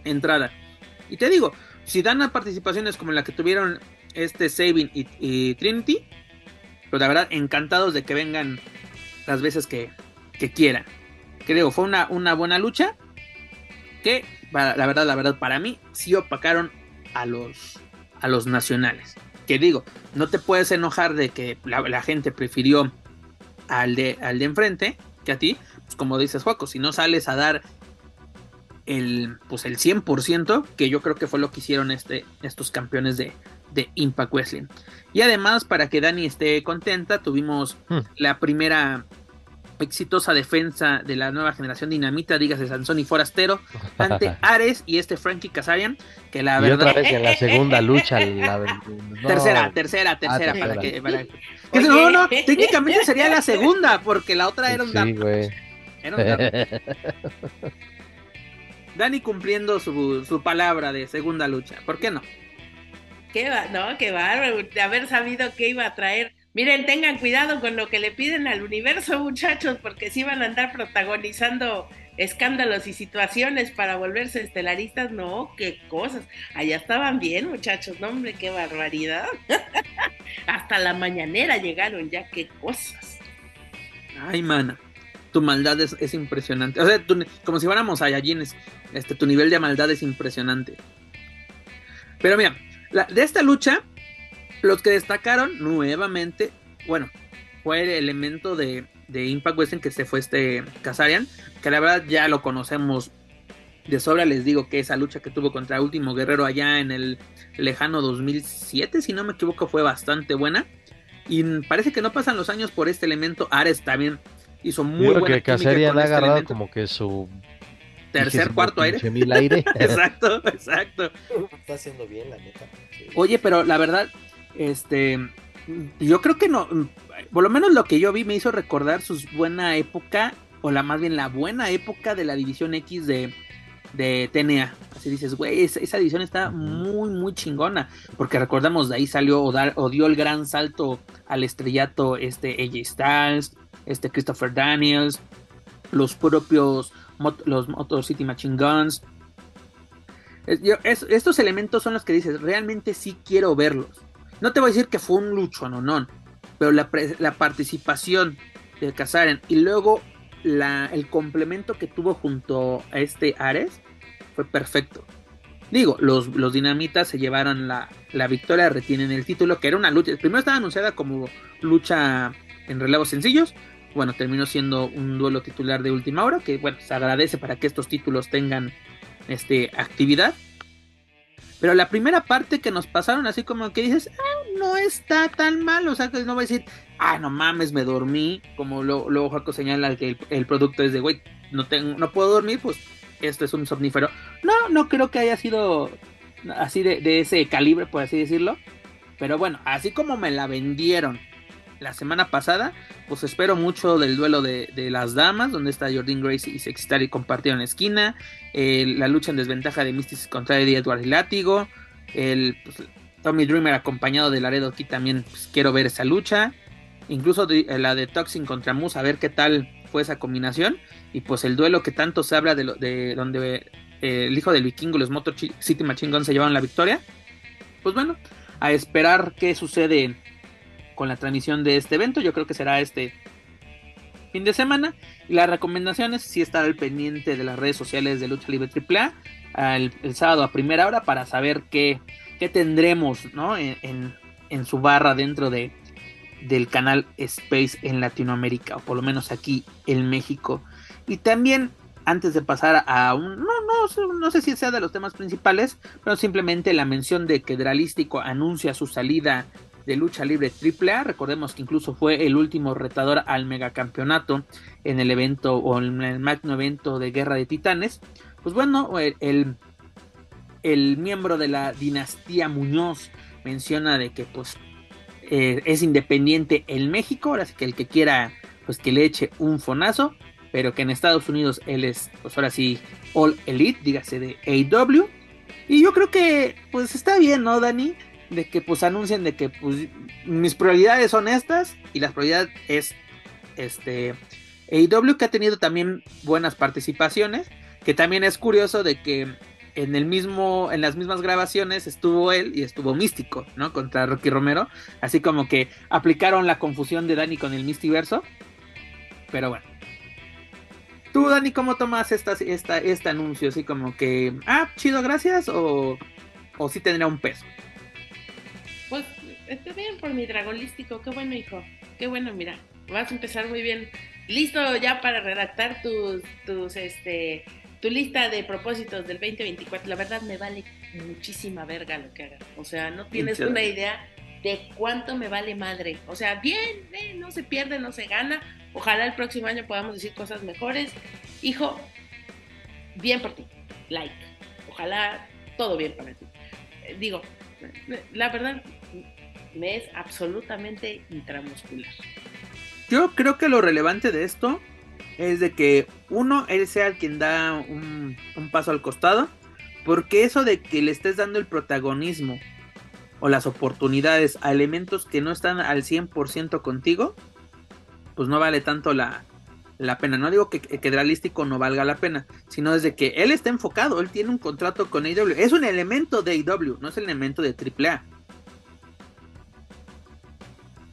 entrada. Y te digo, si dan participaciones como la que tuvieron este Saving y, Trinity, pues la verdad, encantados de que vengan las veces que, que quieran. Creo, fue una, una buena lucha que, la verdad, la verdad, para mí, sí opacaron a los, a los nacionales. Que digo, no te puedes enojar de que la, gente prefirió al de, al de enfrente que a ti. Pues como dices, Juaco, si no sales a dar el, pues el 100%, que yo creo que fue lo que hicieron este, estos campeones de, de Impact Wrestling. Y además, para que Dani esté contenta, tuvimos hmm. la primera exitosa defensa de la nueva generación dinamita, dígase Sansón y Forastero, ante Ares y este Frankie Kazarian, que la verdad... Y otra vez en la segunda lucha. Tercera, tercera, ah, tercera, para que... No, no, técnicamente sería la segunda, porque la otra era un... Sí, güey. Era un Dani cumpliendo su, su palabra de segunda lucha, ¿por qué no? Qué va, no, qué bárbaro, de haber sabido que iba a traer Miren, tengan cuidado con lo que le piden al universo, muchachos, porque si van a andar protagonizando escándalos y situaciones para volverse estelaristas, no, qué cosas. Allá estaban bien, muchachos, no, hombre, qué barbaridad. Hasta la mañanera llegaron ya, qué cosas. Ay, mana, tu maldad es, impresionante. O sea, como si fuéramos Saiyajines, este, tu nivel de maldad es impresionante. Pero mira, de esta lucha, los que destacaron nuevamente, bueno, fue el elemento de, de Impact Wrestling que se fue este Kazarian, que la verdad ya lo conocemos de sobra. Les digo que esa lucha que tuvo contra Último Guerrero allá en el lejano 2007, si no me equivoco, fue bastante buena. Y parece que no pasan los años por este elemento. Ares también hizo muy buena que Kazarian ha este agarrado como que su tercer, cuarto aire. aire. exacto, exacto. Está haciendo bien, la neta. Oye, pero la verdad, este, yo creo que no, por lo menos lo que yo vi me hizo recordar su buena época, o la más bien la buena época de la división X de, de TNA. Así dices, güey, esa, división está muy, muy chingona. Porque recordamos, de ahí salió o, dio el gran salto al estrellato este AJ Styles, este Christopher Daniels, los propios los Motor City Machine Guns. estos elementos son los que dices, realmente sí quiero verlos. No te voy a decir que fue un lucho, no, no. Pero la, participación de Kazaren y luego el complemento que tuvo junto a este Ares fue perfecto. Digo, los, los dinamitas se llevaron la, victoria, retienen el título, que era una lucha. Primero estaba anunciada como lucha en relevos sencillos. Bueno, terminó siendo un duelo titular de última hora, que bueno, se agradece para que estos títulos tengan este, actividad. Pero la primera parte que nos pasaron así como que dices, ah, no está tan mal, o sea, que no voy a decir, ah, no mames, me dormí, como luego Jaco señala que el, producto es de, güey, no, no puedo dormir, pues esto es un somnífero. No, no creo que haya sido así de ese calibre, por así decirlo. Pero bueno, así como me la vendieron la semana pasada, pues espero mucho del duelo de, las damas, donde está Jordan Grace y Sextari compartieron esquina, la lucha en desventaja de Mystics contra Eddie Edward y Látigo, el pues, Tommy Dreamer acompañado de Laredo aquí también pues, quiero ver esa lucha, incluso la de Toxin contra Moose, a ver qué tal fue esa combinación, y pues el duelo que tanto se habla de, de donde eh, el hijo del vikingo, los Motor City Machine Guns se llevaron la victoria, pues bueno, a esperar qué sucede con la transmisión de este evento. Yo creo que será este fin de semana. Y las recomendaciones, si estar al pendiente de las redes sociales de Lucha Libre AAA el, el sábado a primera hora para saber qué, qué tendremos ¿no? en, en, su barra dentro de, del canal Space en Latinoamérica, o por lo menos aquí en México. Y también, antes de pasar a un. No, no, no sé si sea de los temas principales, pero simplemente la mención de que Dralístico anuncia su salida de lucha libre AAA. Recordemos que incluso fue el último retador al megacampeonato en el evento o en el magno evento de Guerra de Titanes. Pues bueno, el, el, miembro de la dinastía Muñoz menciona de que pues eh, es independiente en México, ahora sí que el que quiera pues que le eche un fonazo, pero que en Estados Unidos él es pues ahora sí All Elite, dígase de AW. Y yo creo que pues está bien, ¿no, Dani? De que pues anuncien de que pues mis prioridades son estas y la prioridad es este AEW que ha tenido también buenas participaciones, que también es curioso de que en el mismo en las mismas grabaciones estuvo él y estuvo Místico, ¿no? contra Rocky Romero, así como que aplicaron la confusión de Dani con el Mistiverso. Pero bueno. Tú, Dani, ¿cómo tomas esta, esta, este anuncio? Así como que, ah, chido, gracias, o, o sí tendría un peso. Está bien por mi dragolístico, qué bueno hijo, qué bueno, mira, vas a empezar muy bien. Listo ya para redactar tus, tus, este, tu lista de propósitos del 2024. La verdad me vale muchísima verga lo que hagas. O sea, no tienes una idea de cuánto me vale madre. O sea, bien, no se pierde, no se gana. Ojalá el próximo año podamos decir cosas mejores. Hijo, bien por ti. Like. Ojalá todo bien para ti. Eh, digo, la verdad, me es absolutamente intramuscular. Yo creo que lo relevante de esto es de que uno, él sea el quien da un, paso al costado, porque eso de que le estés dando el protagonismo o las oportunidades a elementos que no están al 100% contigo, pues no vale tanto la, pena. No digo que, que Dralístico no valga la pena, sino desde que él está enfocado, él tiene un contrato con AEW. Es un elemento de AEW, no es el elemento de AAA.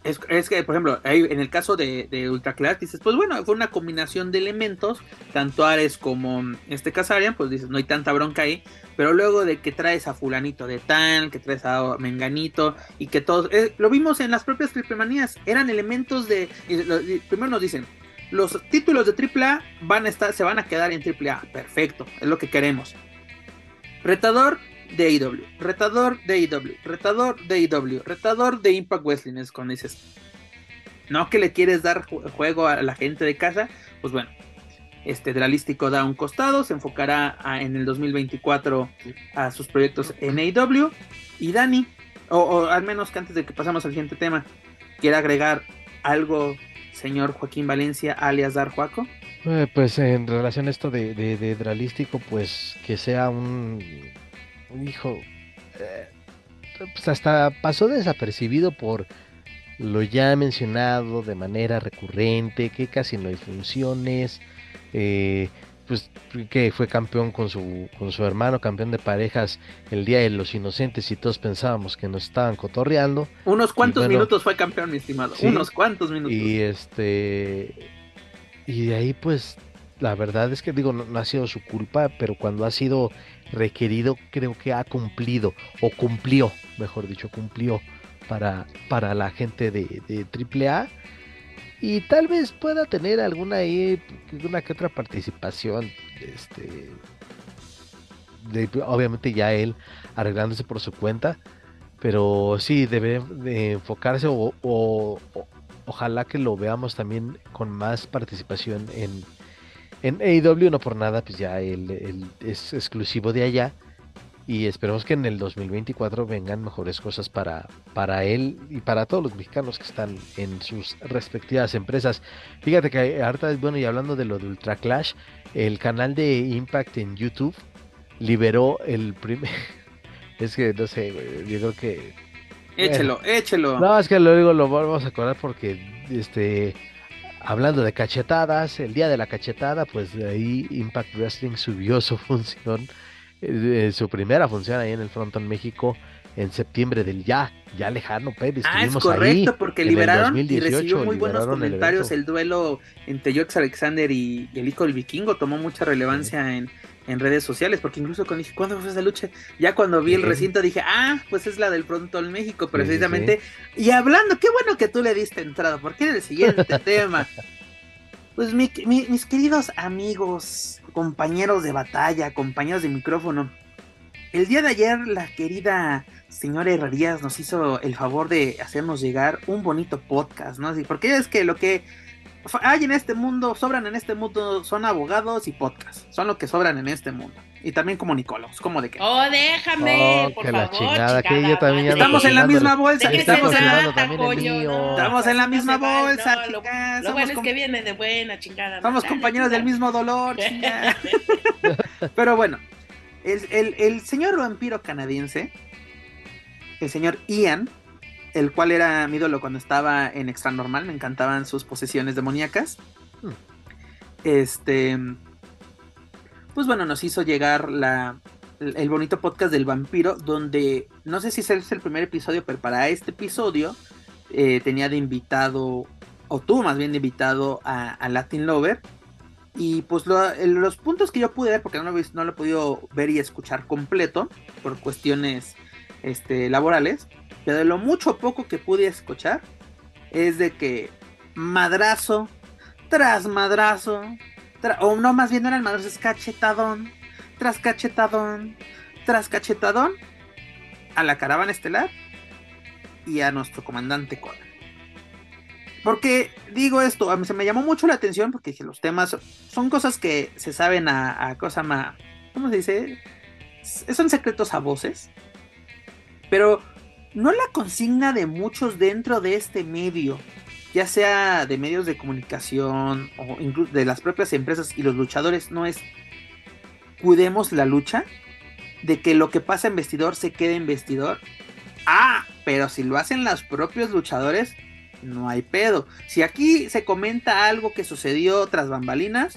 Es, que, por ejemplo, en el caso de, de Ultra Class, dices, pues bueno, fue una combinación de elementos, tanto Ares como este Casarian, pues dices, no hay tanta bronca ahí, pero luego de que traes a fulanito de tal, que traes a Menganito, y que todos, eh, lo vimos en las propias triplemanías, eran elementos de, primero nos dicen, los títulos de AAA van a estar, se van a quedar en AAA, perfecto, es lo que queremos. Retador, de IW, e retador de IW, e retador de IW, e retador de Impact Wrestling. Es cuando dices, no que le quieres dar juego a la gente de casa, pues bueno, este Dralístico da un costado, se enfocará en el 2024 a sus proyectos en AEW. Y Dani, o, al menos que antes de que pasamos al siguiente tema, quiere agregar algo, señor Joaquín Valencia, alias Dar Juaco. Eh, pues en relación a esto de Dralístico, pues que sea un hijo, eh, pues hasta pasó desapercibido por lo ya mencionado de manera recurrente, que casi no hay funciones, eh, pues que fue campeón con su, con su hermano, campeón de parejas el Día de los Inocentes y todos pensábamos que nos estaban cotorreando. Unos cuantos minutos fue campeón, mi estimado, unos cuantos minutos. Y este, y de ahí pues la verdad es que digo, no, ha sido su culpa, pero cuando ha sido requerido creo que ha cumplido, o cumplió, mejor dicho, cumplió para, para la gente de, de AAA. Y tal vez pueda tener alguna ahí, una que otra participación, este, obviamente ya él arreglándose por su cuenta, pero sí debe de enfocarse o, o ojalá que lo veamos también con más participación en, en AEW no por nada, pues ya él, es exclusivo de allá. Y esperemos que en el 2024 vengan mejores cosas para, para él y para todos los mexicanos que están en sus respectivas empresas. Fíjate que ahorita, bueno, y hablando de lo de Ultra Clash, el canal de Impact en YouTube liberó el primer... es que, no sé, yo creo que... Échelo, échelo. No, es que lo digo, lo vamos a acordar porque este Hablando de cachetadas, el día de la cachetada, pues de ahí Impact Wrestling subió su función, eh, su primera función ahí en el Frontón México en septiembre del ya, ya lejano, Pepe. Ah, es correcto, porque liberaron y recibió muy buenos comentarios el, duelo entre Jox Alexander y, el hijo del vikingo, tomó mucha relevancia en, en redes sociales, porque incluso cuando dije, ¿cuándo fue esa lucha? Ya cuando vi el recinto dije, ah, pues es la del Pronto al México, precisamente. y hablando, qué bueno que tú le diste entrada, porque era el siguiente tema. Pues mis queridos amigos, compañeros de batalla, compañeros de micrófono, el día de ayer la querida señora Herrerías nos hizo el favor de hacernos llegar un bonito podcast, ¿no? Porque es que lo que hay en este mundo, sobran en este mundo, son abogados y podcasts. Son lo que sobran en este mundo. Y también como Nicolos, como de que. Oh, déjame, oh, por favor. chingada, que yo también estamos en la misma bolsa. Estamos, en la, estamos en la misma bolsa, no, Lo, bueno es que viene de buena, chingada. Somos compañeros del mismo dolor, chingada. Pero bueno, el, el, el señor vampiro canadiense, el señor Ian, el cual era mi ídolo cuando estaba en Extra Normal, me encantaban sus posesiones demoníacas. Hmm. Este, pues bueno, nos hizo llegar la, el bonito podcast del vampiro, donde no sé si es el primer episodio, pero para este episodio eh, tenía de invitado, o tuvo más bien de invitado a, Latin Lover. Y pues los puntos que yo pude ver, porque no lo, no lo he podido ver y escuchar completo por cuestiones este, laborales, pero de lo mucho poco que pude escuchar, es de que madrazo tras madrazo, o no, más bien no era el madrazo, es cachetadón, tras cachetadón, tras cachetadón, a la caravana estelar y a nuestro comandante Conan. Porque digo esto, a mí se me llamó mucho la atención porque dije, los temas son cosas que se saben a, a cosa más, ¿cómo se dice? Son secretos a voces. Pero no la consigna de muchos dentro de este medio, ya sea de medios de comunicación o incluso de las propias empresas y los luchadores, no es cuidemos la lucha, de que lo que pasa en vestidor se quede en vestidor. Ah, pero si lo hacen los propios luchadores, no hay pedo. Si aquí se comenta algo que sucedió tras bambalinas,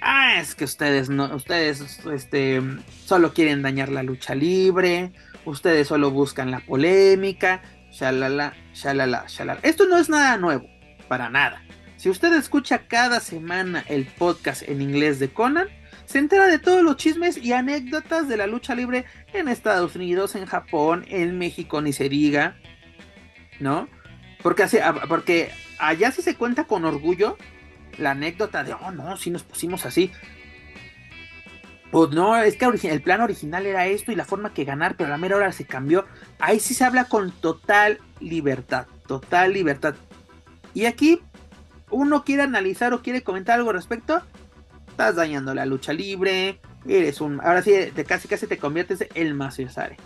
ah, es que ustedes no, ustedes este, solo quieren dañar la lucha libre, ustedes solo buscan la polémica, shalala, shalala, shalala. Esto no es nada nuevo, para nada. Si usted escucha cada semana el podcast en inglés de Conan, se entera de todos los chismes y anécdotas de la lucha libre en Estados Unidos, en Japón, en México, ni se diga, ¿no? Porque, así, porque allá sí se cuenta con orgullo la anécdota de, oh no, si nos pusimos así. Pues no, es que el plan original era esto y la forma que ganar, pero a la mera hora se cambió. Ahí sí se habla con total libertad, total libertad. Y aquí uno quiere analizar o quiere comentar algo al respecto, estás dañando la lucha libre, eres un... Ahora sí, casi casi te conviertes en el Maciosare.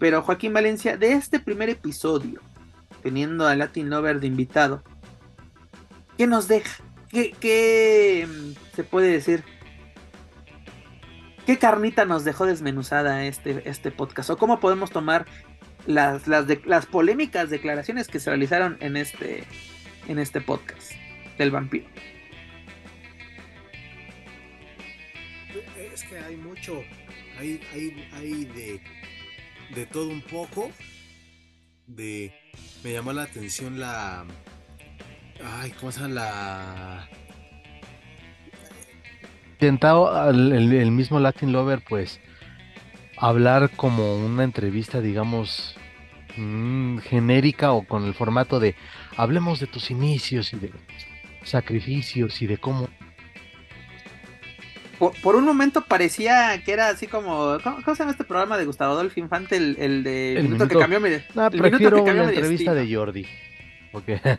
Pero Joaquín Valencia, de este primer episodio, teniendo a Latin Lover de invitado, ¿qué nos deja? ¿Qué, qué mm, se puede decir? ¿Qué carnita nos dejó desmenuzada este, este podcast? ¿O cómo podemos tomar las, las, polémicas declaraciones que se realizaron en este, en este podcast del vampiro? Es que hay mucho, hay, hay, hay de, de todo un poco. De, me llamó la atención la, ay, ¿cómo se llama la? Intentado el, mismo Latin Lover, pues, hablar como una entrevista, digamos, mm, genérica o con el formato de hablemos de tus inicios y de sacrificios y de cómo. Por, un momento parecía que era así como. ¿Cómo, se llama este programa de Gustavo Adolfo Infante? El, de el minuto, que cambió mi. No, prefiero una entrevista de Jordi. Porque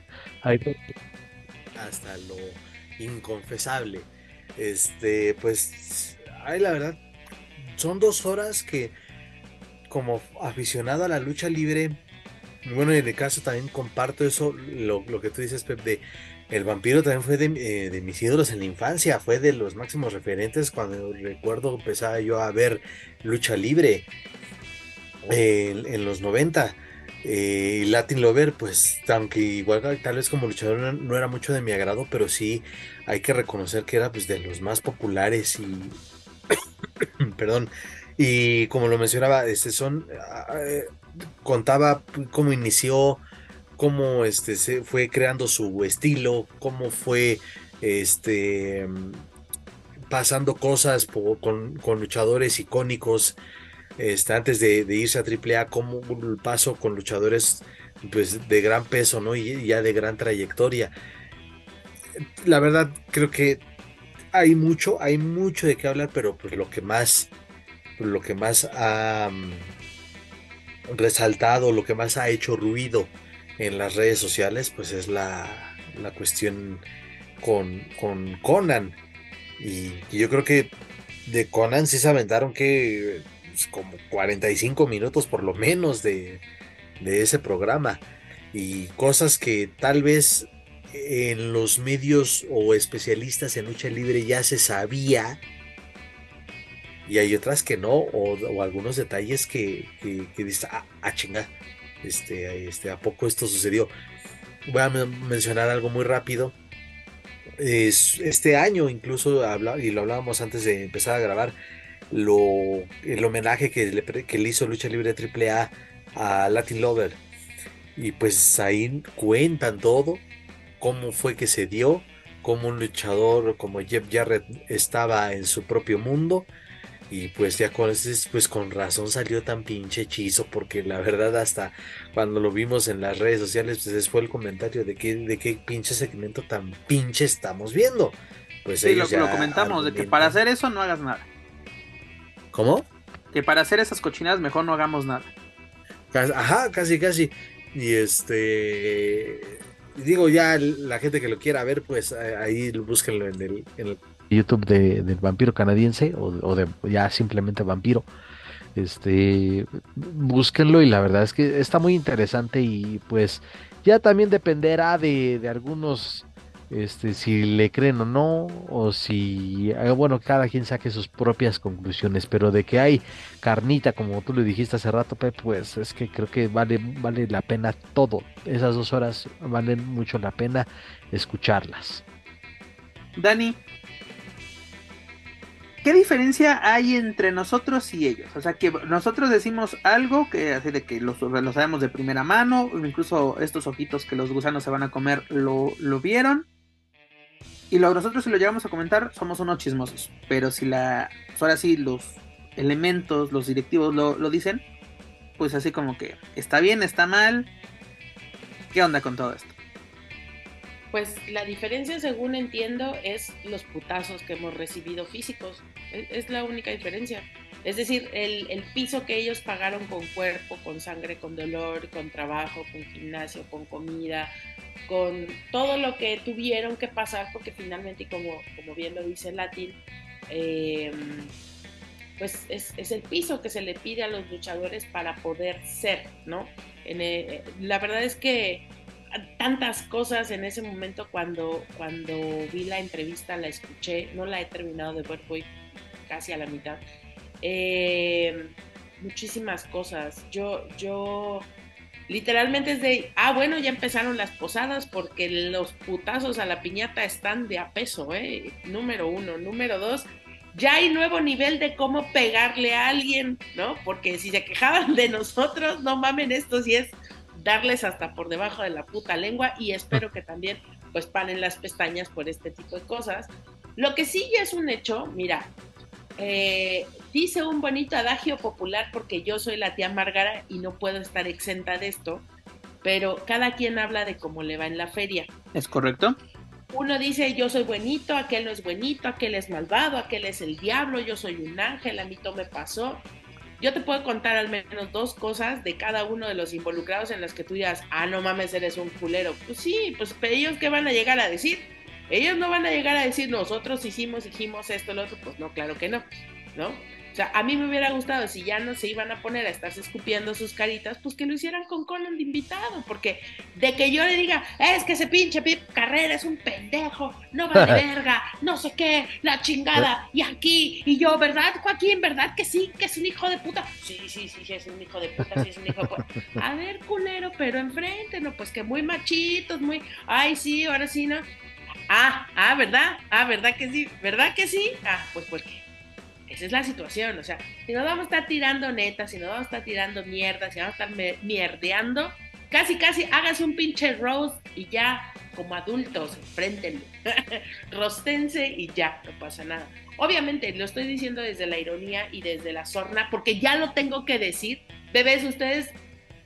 Hasta lo inconfesable. Este, pues, ay, la verdad, son dos horas que como aficionado a la lucha libre, bueno, en el caso también comparto eso, lo, que tú dices, Pep, de el vampiro también fue de, eh, mis ídolos en la infancia, fue de los máximos referentes cuando recuerdo empezaba yo a ver lucha libre en, los 90. Eh, Latin Lover, pues, aunque igual tal vez como luchador no, era mucho de mi agrado, pero sí hay que reconocer que era pues de los más populares y perdón y como lo mencionaba este son ah, eh, contaba cómo inició cómo este se fue creando su estilo cómo fue este pasando cosas con, luchadores icónicos este, antes de, irse a AAA, como el paso con luchadores pues, de gran peso ¿no? y ya de gran trayectoria la verdad creo que hay mucho, hay mucho de qué hablar, pero pues lo que más lo que más ha mm, resaltado, lo que más ha hecho ruido en las redes sociales, pues es la, la cuestión con, con Conan. Y, yo creo que de Conan sí se aventaron que pues, como 45 minutos por lo menos de, de ese programa. Y cosas que tal vez en los medios o especialistas en lucha libre ya se sabía. Y hay otras que no, o, algunos detalles que, que, que ah, ah, chinga, este, este, ¿a poco esto sucedió? Voy a mencionar algo muy rápido. Es, este año incluso, y lo hablábamos antes de empezar a grabar, lo, el homenaje que le, que le hizo Lucha Libre AAA a Latin Lover. Y pues ahí cuentan todo, cómo fue que se dio, cómo un luchador como Jeff Jarrett estaba en su propio mundo. Y pues ya con, pues con razón salió tan pinche hechizo, porque la verdad hasta cuando lo vimos en las redes sociales, pues fue el comentario de que de qué pinche segmento tan pinche estamos viendo. Pues sí, lo, lo comentamos, de que para hacer eso no hagas nada. ¿Cómo? Que para hacer esas cochinadas mejor no hagamos nada. Ajá, casi, casi. Y este digo, ya la gente que lo quiera ver, pues eh, ahí búsquenlo en el, en el... YouTube de, del vampiro canadiense o, de ya simplemente vampiro. Este, búsquenlo y la verdad es que está muy interesante y pues ya también dependerá de, de algunos este, si le creen o no, o si, eh, bueno, cada quien saque sus propias conclusiones, pero de que hay carnita, como tú le dijiste hace rato, pues es que creo que vale, vale la pena todo, esas dos horas valen mucho la pena escucharlas. Dani, ¿qué diferencia hay entre nosotros y ellos? O sea, que nosotros decimos algo que hace de que lo, sabemos de primera mano, incluso estos ojitos que los gusanos se van a comer lo, lo vieron. Y lo, nosotros si lo llegamos a comentar somos unos chismosos. Pero si la, pues ahora sí los elementos, los directivos lo, lo dicen, pues así como que está bien, está mal. ¿Qué onda con todo esto? Pues la diferencia, según entiendo, es los putazos que hemos recibido físicos. Es, la única diferencia. Es decir, el, el, piso que ellos pagaron con cuerpo, con sangre, con dolor, con trabajo, con gimnasio, con comida, con todo lo que tuvieron que pasar, porque finalmente, y como, como bien lo dice Latin, eh, pues es, es, el piso que se le pide a los luchadores para poder ser, ¿no? Eh, la verdad es que tantas cosas en ese momento cuando, cuando vi la entrevista, la escuché, no la he terminado de ver, voy casi a la mitad. Eh, muchísimas cosas. Yo, yo Literalmente es de, ah, bueno, ya empezaron las posadas porque los putazos a la piñata están de a peso, ¿eh? Número uno. Número dos, ya hay nuevo nivel de cómo pegarle a alguien, ¿no? Porque si se quejaban de nosotros, no mamen, esto sí es darles hasta por debajo de la puta lengua y espero que también pues panen las pestañas por este tipo de cosas. Lo que sí ya es un hecho, mira, eh, dice un bonito adagio popular porque yo soy la tía Márgara y no puedo estar exenta de esto, pero cada quien habla de cómo le va en la feria. ¿Es correcto? Uno dice yo soy buenito, aquel no es buenito, aquel es malvado, aquel es el diablo, yo soy un ángel, a mí todo me pasó. Yo te puedo contar al menos dos cosas de cada uno de los involucrados en las que tú digas, ah, no mames, eres un culero. Pues sí, pues ellos qué van a llegar a decir ellos no van a llegar a decir nosotros hicimos, hicimos esto, lo otro, pues no, claro que no, ¿no? O sea, a mí me hubiera gustado si ya no se iban a poner a estarse escupiendo sus caritas, pues que lo hicieran con Conan de invitado, porque de que yo le diga, es que ese pinche Pip Carrera es un pendejo, no va de verga, no sé qué, la chingada, y aquí, y yo, ¿verdad, Joaquín? ¿Verdad que sí, que es un hijo de puta? Sí, sí, sí, sí, es un hijo de puta, sí, es un hijo de puta. A ver, culero, pero enfrente, no, pues que muy machitos, muy, ay, sí, ahora sí, ¿no? Ah, ah, ¿verdad? Ah, ¿verdad que sí? ¿Verdad que sí? Ah, pues porque esa es la situación. O sea, si no vamos a estar tirando netas, si no vamos a estar tirando mierda, si vamos a estar mierdeando, casi, casi hágase un pinche roast y ya, como adultos, enfréntenlo. Rostense y ya, no pasa nada. Obviamente, lo estoy diciendo desde la ironía y desde la sorna, porque ya lo tengo que decir. Bebés, ustedes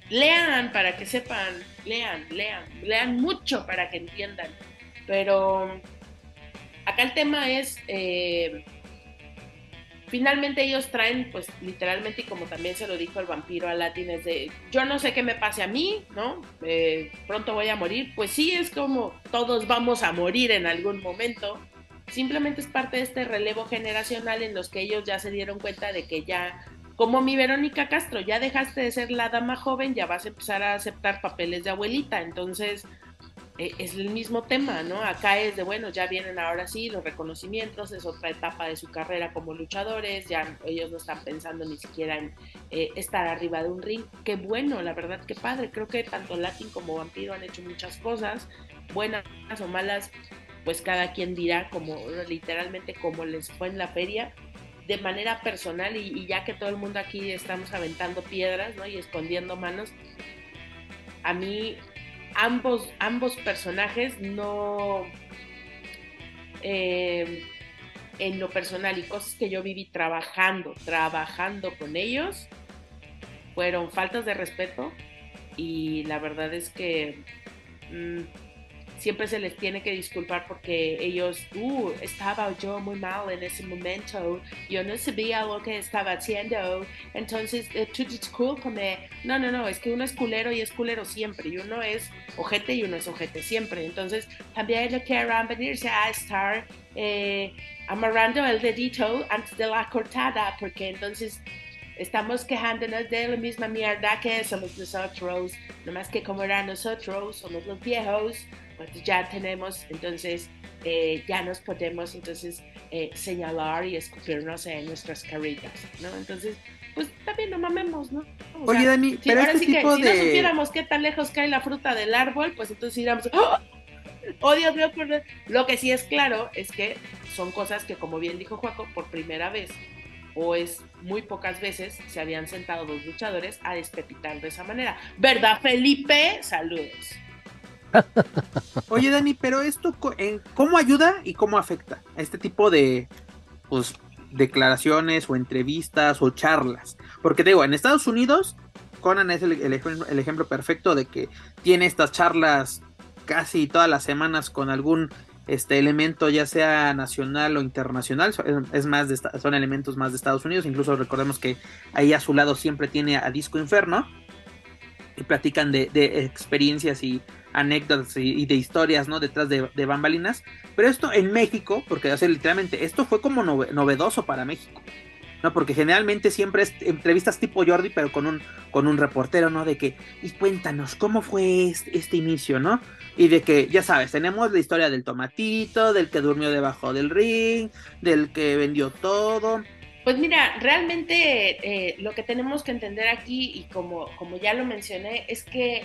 lean para que sepan, lean, lean, lean mucho para que entiendan pero acá el tema es, eh, finalmente ellos traen, pues literalmente, y como también se lo dijo el vampiro a Latin, es de, yo no sé qué me pase a mí, ¿no? Eh, pronto voy a morir. Pues sí, es como todos vamos a morir en algún momento. Simplemente es parte de este relevo generacional en los que ellos ya se dieron cuenta de que ya, como mi Verónica Castro, ya dejaste de ser la dama joven, ya vas a empezar a aceptar papeles de abuelita. Entonces, es el mismo tema, ¿no? Acá es de, bueno, ya vienen ahora sí los reconocimientos, es otra etapa de su carrera como luchadores, ya ellos no están pensando ni siquiera en eh, estar arriba de un ring. Qué bueno, la verdad, qué padre. Creo que tanto Latin como Vampiro han hecho muchas cosas, buenas o malas, pues cada quien dirá como literalmente como les fue en la feria de manera personal y, y ya que todo el mundo aquí estamos aventando piedras, ¿no? Y escondiendo manos, a mí ambos, ambos personajes no... Eh, en lo personal y cosas que yo viví trabajando, trabajando con ellos, fueron faltas de respeto y la verdad es que mm, siempre se les tiene que disculpar porque ellos, uh, estaba yo muy mal en ese momento, yo no sabía lo que estaba haciendo, entonces eh, tú discúlpame. No, no, no, es que uno es culero y es culero siempre, y uno es ojete y uno es ojete siempre. Entonces también lo quieran venirse a estar eh, amarrando el dedito antes de la cortada, porque entonces estamos quejándonos de la misma mierda que somos nosotros, nomás que como eran nosotros, somos los viejos, pues ya tenemos, entonces eh, ya nos podemos entonces eh, señalar y escupirnos en nuestras caritas, ¿no? Entonces, pues también no mamemos, ¿no? Oye, Dani, pero este tipo de... si no supiéramos qué tan lejos cae la fruta del árbol, pues entonces iríamos, ¡Oh! ¡Oh, Dios mío! Lo que sí es claro es que son cosas que, como bien dijo Juaco, por primera vez o es muy pocas veces se habían sentado dos luchadores a despepitar de esa manera. ¿Verdad, Felipe? Saludos. Oye, Dani, pero esto, ¿cómo ayuda y cómo afecta a este tipo de pues, declaraciones o entrevistas o charlas? Porque te digo, en Estados Unidos, Conan es el, ejemplo perfecto de que tiene estas charlas casi todas las semanas con algún este elemento ya sea nacional o internacional es más son elementos más de Estados Unidos incluso recordemos que ahí a su lado siempre tiene a Disco Inferno y platican de, experiencias y anécdotas y, de historias, ¿no? Detrás de, bambalinas. Pero esto en México, porque hace literalmente, esto fue como novedoso para México. ¿no? Porque generalmente siempre es entrevistas tipo Jordi, pero con un, con un reportero, ¿no? De que, y cuéntanos, ¿cómo fue este, este, inicio, ¿no? Y de que, ya sabes, tenemos la historia del tomatito, del que durmió debajo del ring, del que vendió todo, pues mira, realmente eh, lo que tenemos que entender aquí, y como, como ya lo mencioné, es que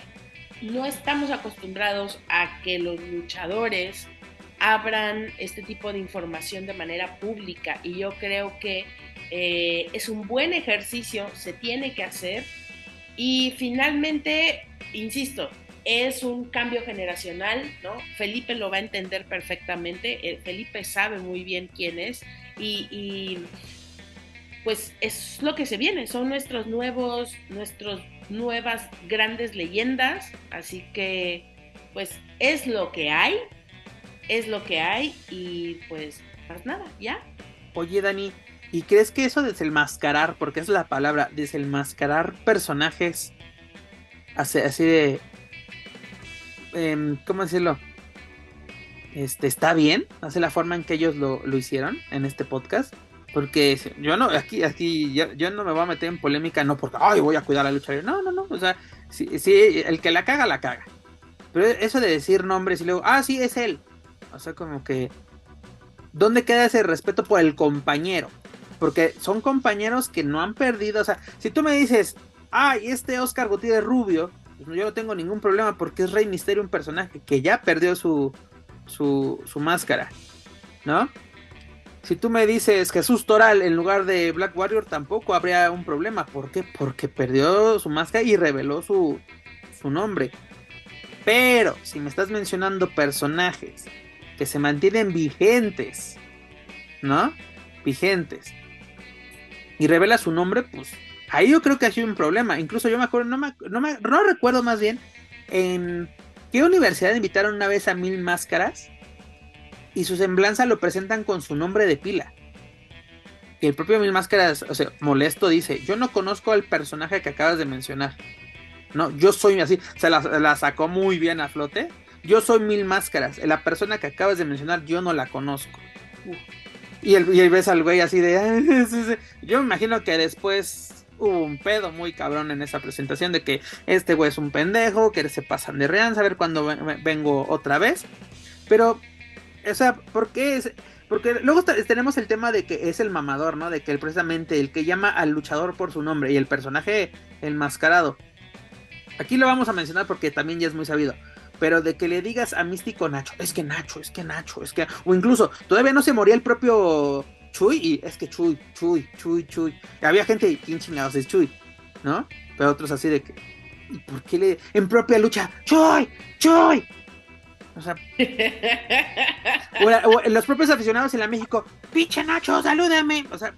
no estamos acostumbrados a que los luchadores abran este tipo de información de manera pública. Y yo creo que eh, es un buen ejercicio, se tiene que hacer. Y finalmente, insisto, es un cambio generacional, ¿no? Felipe lo va a entender perfectamente, eh, Felipe sabe muy bien quién es. Y pues es lo que se viene, son nuestros nuevos, nuestros nuevas grandes leyendas, así que pues es lo que hay, es lo que hay y pues más nada, ya. Oye Dani, ¿y crees que eso de desenmascarar, porque es la palabra, desenmascarar personajes, así, así de, em, ¿cómo decirlo? Este, ¿Está bien? ¿Hace la forma en que ellos lo, lo hicieron en este podcast? Porque yo no, aquí, aquí, yo, no me voy a meter en polémica, no porque, ay, voy a cuidar la lucha No, no, no. O sea, si, el que la caga, la caga. Pero eso de decir nombres y luego, ah, sí, es él. O sea, como que, ¿dónde queda ese respeto por el compañero? Porque son compañeros que no han perdido. O sea, si tú me dices, ay, este Oscar Gutiérrez Rubio, pues yo no tengo ningún problema porque es Rey Misterio, un personaje que ya perdió su, su, su máscara, ¿no? Si tú me dices Jesús Toral en lugar de Black Warrior, tampoco habría un problema. ¿Por qué? Porque perdió su máscara y reveló su, su nombre. Pero si me estás mencionando personajes que se mantienen vigentes, ¿no? Vigentes. Y revela su nombre, pues ahí yo creo que ha sido un problema. Incluso yo me acuerdo, no, me, no, me, no recuerdo más bien en qué universidad invitaron una vez a Mil Máscaras y su semblanza lo presentan con su nombre de pila. que el propio Mil Máscaras, o sea, molesto dice, yo no conozco al personaje que acabas de mencionar. No, yo soy así, se la, sacó muy bien a flote. Yo soy Mil Máscaras, la persona que acabas de mencionar yo no la conozco. Y, el, y ves al güey así de... yo me imagino que después hubo un pedo muy cabrón en esa presentación de que este güey es un pendejo, que se pasan de real, a ver cuándo vengo otra vez. Pero, o sea, ¿por qué es...? Porque luego tenemos el tema de que es el mamador, ¿no? De que él precisamente el que llama al luchador por su nombre y el personaje enmascarado. Aquí lo vamos a mencionar porque también ya es muy sabido. Pero de que le digas a Místico Nacho, es que Nacho, es que Nacho, es que. O incluso, todavía no se moría el propio Chuy y es que Chuy, Chuy, Chuy, Chuy. había gente, ¿quién chingados es Chuy? ¿No? Pero otros así de que. ¿Y por qué le.? En propia lucha, Chuy, Chuy, o sea, los propios aficionados en la México, pinche Nacho, salúdame. O sea,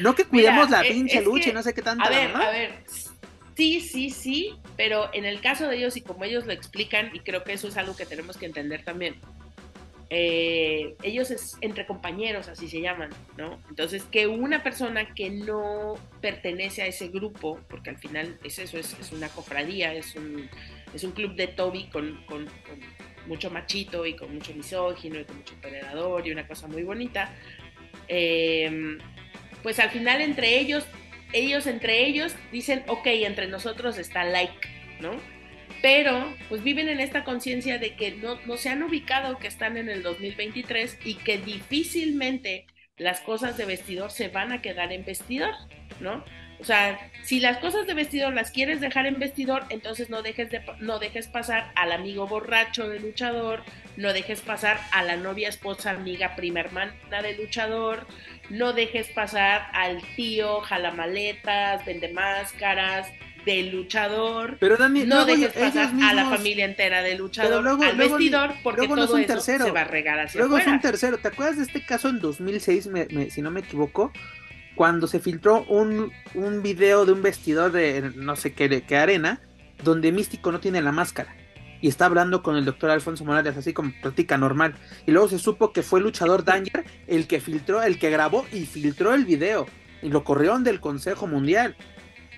no que cuidemos la pinche lucha y no sé qué tanto. A ver, a ver. Sí, sí, sí, pero en el caso de ellos y como ellos lo explican, y creo que eso es algo que tenemos que entender también, eh, ellos es entre compañeros, así se llaman, ¿no? Entonces, que una persona que no pertenece a ese grupo, porque al final es eso, es, es una cofradía, es un, es un club de Toby con, mucho machito y con mucho misógino y con mucho predador y una cosa muy bonita. Em, pues al final entre ellos, ellos entre ellos dicen, ok, entre nosotros está like, ¿no? Pero pues viven en esta conciencia de que no, no se han ubicado que están en el 2023 y que difícilmente las cosas de vestidor se van a quedar en vestidor, ¿no? O sea, si las cosas de vestidor las quieres dejar en vestidor, entonces no dejes, de, no dejes pasar al amigo borracho de luchador, no dejes pasar a la novia, esposa, amiga, prima hermana de luchador, no dejes pasar al tío, jalamaletas, vende máscaras, de luchador. Pero Dani, no dejes pasar a la familia entera de luchador luego, al vestidor porque todo es un eso tercero. se va a regar hacia Luego es un tercero. ¿Te acuerdas de este caso en 2006, si no me equivoco? Cuando se filtró un, un video de un vestidor de no sé qué, qué arena, donde Místico no tiene la máscara. Y está hablando con el doctor Alfonso Morales, así como práctica normal. Y luego se supo que fue el luchador Danger el que filtró, el que grabó y filtró el video. Y lo corrieron del Consejo Mundial.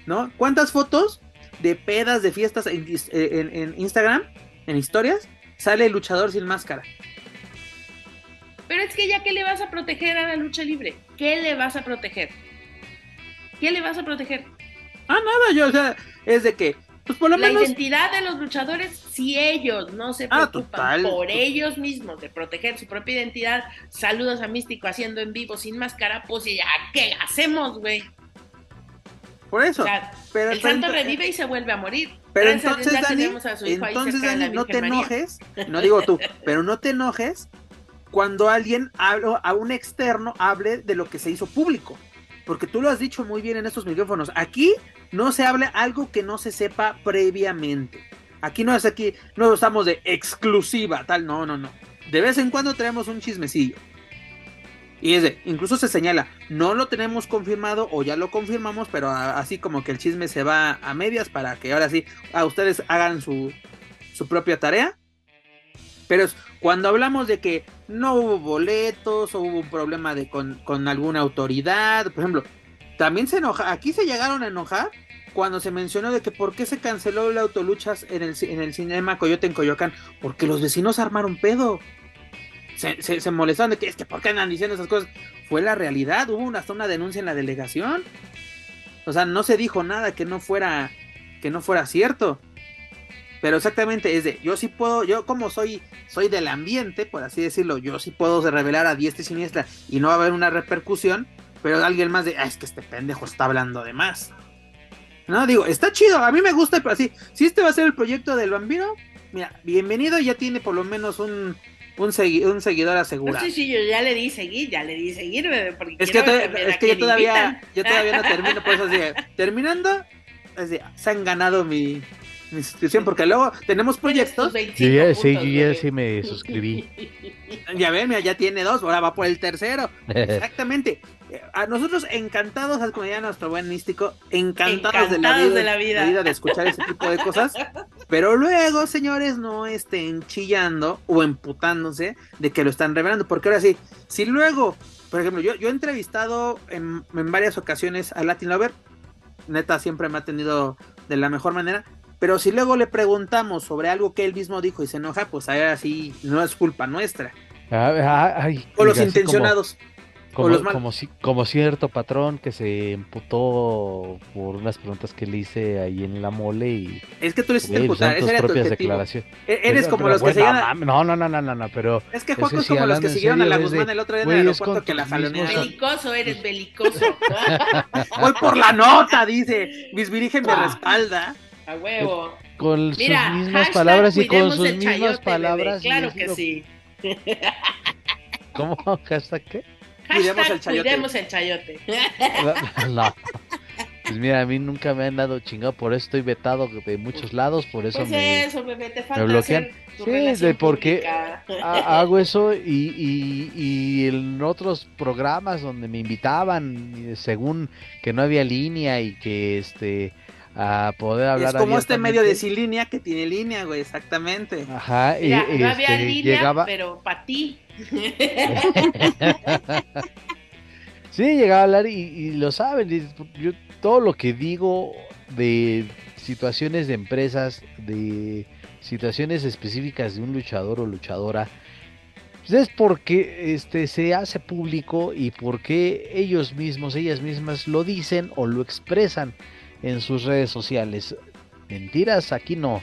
¿No? ¿Cuántas fotos de pedas, de fiestas en, en, en Instagram, en historias, sale el luchador sin máscara? Pero es que ya, ¿qué le vas a proteger a la lucha libre? ¿Qué le vas a proteger? ¿Qué le vas a proteger? Ah, nada, yo, o sea, es de que, pues por lo la menos. La identidad de los luchadores, si ellos no se ah, preocupan por ellos mismos de proteger su propia identidad, saludos a Místico haciendo en vivo sin máscara, pues ya, ¿qué hacemos, güey? Por eso. pero, el santo revive y se vuelve a morir. Pero entonces, Dani, entonces, Dani, no te enojes, no digo tú, pero no te enojes cuando alguien habla, a un externo hable de lo que se hizo público. Porque tú lo has dicho muy bien en estos micrófonos. Aquí no se habla algo que no se sepa previamente. Aquí no es aquí, no estamos de exclusiva, tal, no, no, no. De vez en cuando traemos un chismecillo. Y es de, incluso se señala, no lo tenemos confirmado o ya lo confirmamos, pero así como que el chisme se va a medias para que ahora sí a ustedes hagan su, su propia tarea. Pero cuando hablamos de que no hubo boletos o hubo un problema de con, alguna autoridad, por ejemplo, también se enoja, aquí se llegaron a enojar cuando se mencionó de que por qué se canceló la autoluchas en el, en el cinema Coyote en Coyoacán, porque los vecinos armaron pedo. Se, se, molestaron de que es que por qué andan diciendo esas cosas. Fue la realidad, hubo hasta una denuncia en la delegación. O sea, no se dijo nada que no fuera que no fuera cierto. Pero exactamente es de, yo sí puedo, yo como soy, soy del ambiente, por así decirlo, yo sí puedo revelar a diestra y siniestra y no va a haber una repercusión, pero alguien más de, ah, es que este pendejo está hablando de más. No, digo, está chido, a mí me gusta, pero así, si este va a ser el proyecto del vampiro, mira, bienvenido, ya tiene por lo menos un, un, seguidor asegurado. Sí, sí, yo ya le di seguir, ya le di seguir, porque es que, es que yo todavía, yo todavía no termino, por eso así, terminando, se han ganado mi, mi suscripción, porque luego tenemos proyectos. Sí, ya, sí, ya sí me suscribí. Ya ven, ya tiene dos, ahora va por el tercero. Exactamente. A nosotros encantados, como ya nuestro buen místico, encantados, de, la vida, de, la vida. de escuchar ese tipo de cosas. Pero luego, señores, no estén chillando o emputándose de que lo están revelando, porque ahora sí, si luego por ejemplo, yo, yo he entrevistado en, en varias ocasiones a Latin Lover, neta siempre me ha tenido de la mejor manera, pero si luego le preguntamos sobre algo que él mismo dijo y se enoja, pues ahora sí no es culpa nuestra. Ah, o los intencionados. Como, como, cierto patrón que se emputó por unas preguntas que le hice ahí en la mole y... Es que tú le hiciste emputar, esa era tu declaración. E-, eres como los que siguieron... No, no, no, no, no, no, pero... Es que Juan es como los que siguieron a la Guzmán el otro día en el aeropuerto que la jalonearon. Belicoso, eres belicoso. Voy por la nota, dice. Mis virgen me ah. respalda. A huevo. Con sus mismas palabras y con sus mismas palabras. Claro que sí. ¿Cómo? ¿Hashtag qué? cuidemos el chayote. Cuidemos el chayote. No, Pues mira, a mí nunca me han dado chingado, por eso estoy vetado de muchos lados, por eso pues me, eso, bebé, te falta bloquean. sí, de porque hago eso y, y, y, en otros programas donde me invitaban, según que no había línea y que este a poder hablar. Es como este medio de sin línea que tiene línea, güey, exactamente. Ajá, y, no había este, línea, llegaba... pero para ti. sí, llegaba a hablar y, lo saben. Yo todo lo que digo de situaciones de empresas, de situaciones específicas de un luchador o luchadora, pues es porque este se hace público y porque ellos mismos, ellas mismas lo dicen o lo expresan en sus redes sociales. Mentiras, aquí no.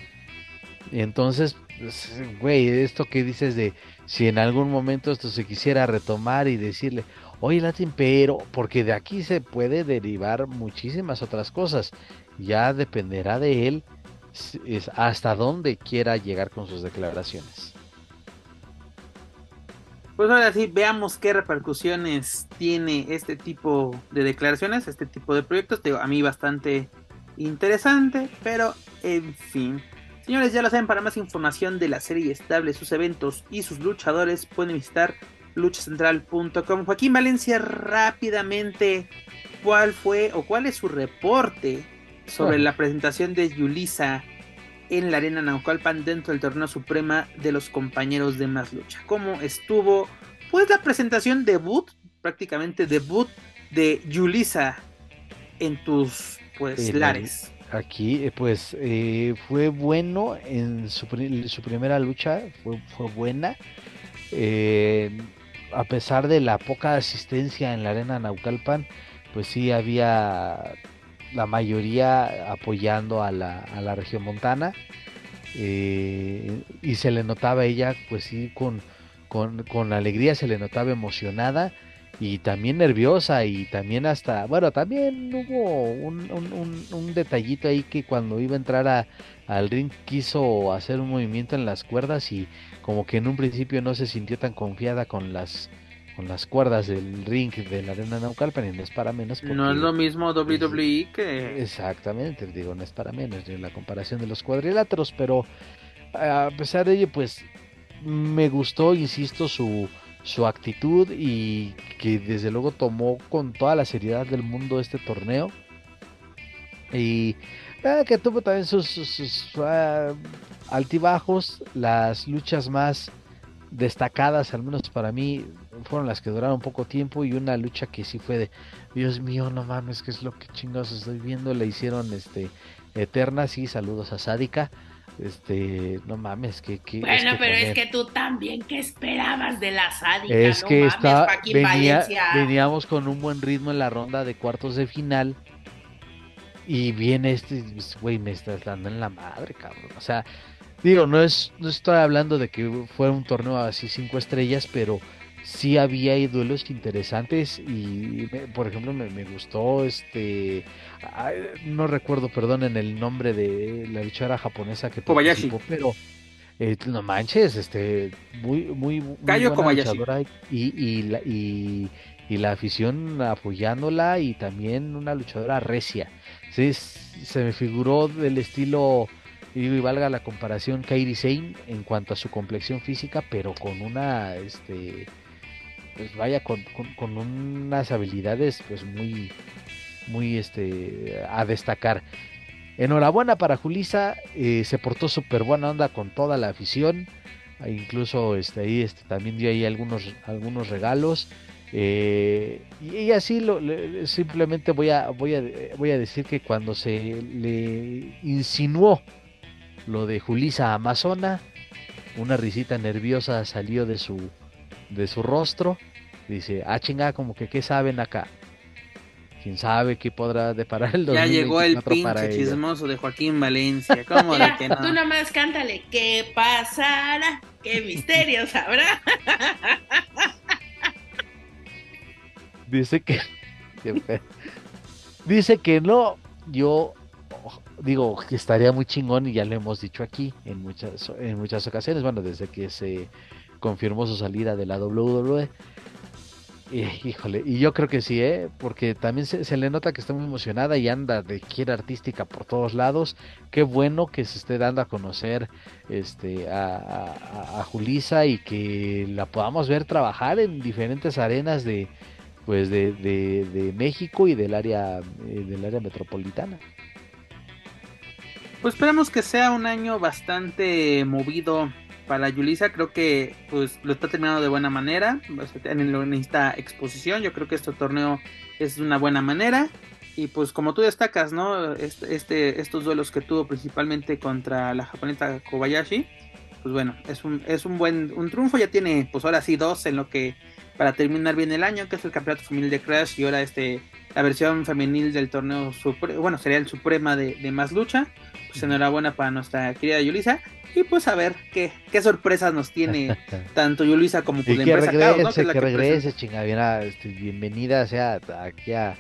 Entonces, pues, güey, esto que dices de si en algún momento esto se quisiera retomar y decirle, oye Latin, pero porque de aquí se puede derivar muchísimas otras cosas. Ya dependerá de él hasta dónde quiera llegar con sus declaraciones. Pues ahora sí, veamos qué repercusiones tiene este tipo de declaraciones, este tipo de proyectos. Digo, a mí bastante interesante, pero en fin. Señores, ya lo saben, para más información de la serie estable, sus eventos y sus luchadores, pueden visitar luchacentral.com. Joaquín Valencia, rápidamente, ¿cuál fue o cuál es su reporte sobre ah. la presentación de Yulisa en la Arena Naucalpan dentro del torneo suprema de los compañeros de Más Lucha. ¿Cómo estuvo? Pues la presentación debut, prácticamente debut de Yulisa en tus pues lares. Aquí eh, pues eh, fue bueno en su, primera lucha, fue, fue buena. Eh, a pesar de la poca asistencia en la arena Naucalpan, pues sí había la mayoría apoyando a la, a la región montana. Eh, y se le notaba ella, pues sí, con, con, alegría, se le notaba emocionada y también nerviosa y también hasta, bueno, también hubo un, un, detallito ahí que cuando iba a entrar a, al ring quiso hacer un movimiento en las cuerdas y como que en un principio no se sintió tan confiada con las con las cuerdas del ring de la arena Naucalpan y no es para menos. no es lo mismo WWE que... Exactamente, digo, no es para menos la comparación de los cuadriláteros, pero a pesar de ello, pues me gustó, insisto, su, su actitud y que desde luego tomó con toda la seriedad del mundo este torneo. Y eh, que tuvo también sus, ah, altibajos, las luchas más destacadas, al menos para mí, fueron las que duraron poco tiempo y una lucha que sí fue de, Dios mío, no mames, que es lo que chingados estoy viendo, le hicieron este eterna, sí, saludos a Sádica. Este, no mames, que, Bueno, pero es que tú también, ¿qué esperabas de la sádica? Es que está, veníamos con un buen ritmo en la ronda de cuartos de final. Y viene este, güey, me estás dando en la madre, cabrón. O sea, digo, no es, no estoy hablando de que fue un torneo así cinco estrellas, pero sí había duelos interesantes y por ejemplo me, gustó este no recuerdo perdón en el nombre de la luchadora japonesa que Kobayashi. pero eh, no manches este muy muy, muy y, y, la, y, la afición apoyándola y también una luchadora recia. Sí se me figuró del estilo y valga la comparación Kairi Sane en cuanto a su complexión física pero con una este pues vaya con, unas habilidades pues muy muy este a destacar. Enhorabuena para Julisa eh, se portó súper buena onda con toda la afición. E incluso este ahí este también dio ahí algunos algunos regalos. Eh, y, así lo, simplemente voy a, voy, a, voy a decir que cuando se le insinuó lo de Julisa Amazona, una risita nerviosa salió de su, de su rostro. Dice, ah chinga, como que qué saben acá. Quién sabe qué podrá deparar el Ya llegó el pinche chismoso de Joaquín Valencia. ¿Cómo de que no? Tú nomás cántale, ¿qué pasará? ¿Qué misterio sabrá? Dice que. dice que no. Yo digo que estaría muy chingón y ya lo hemos dicho aquí en muchas, en muchas ocasiones. Bueno, desde que se confirmó su salida de la WWE. Y, híjole, y yo creo que sí, ¿eh? porque también se, le nota que está muy emocionada y anda de quiera artística por todos lados. Qué bueno que se esté dando a conocer este, a, Julisa y que la podamos ver trabajar en diferentes arenas de, pues de, de, México y del área eh, del área metropolitana. Pues esperamos que sea un año bastante movido para Yulisa. Creo que pues lo está terminando de buena manera. En esta exposición, yo creo que este torneo es de una buena manera. Y pues como tú destacas, ¿no? Este, este, estos duelos que tuvo principalmente contra la japonesa Kobayashi. Pues bueno, es un, es un buen un triunfo. Ya tiene pues ahora sí dos en lo que para terminar bien el año, que es el campeonato femenil de Crash y ahora este la versión femenil del torneo bueno sería el Suprema de, más lucha. Pues enhorabuena para nuestra querida Yulisa. Y pues a ver qué, qué sorpresas nos tiene tanto Yulisa como pues, la empresa regrese, que, regrese, chingada, este, bienvenida sea aquí a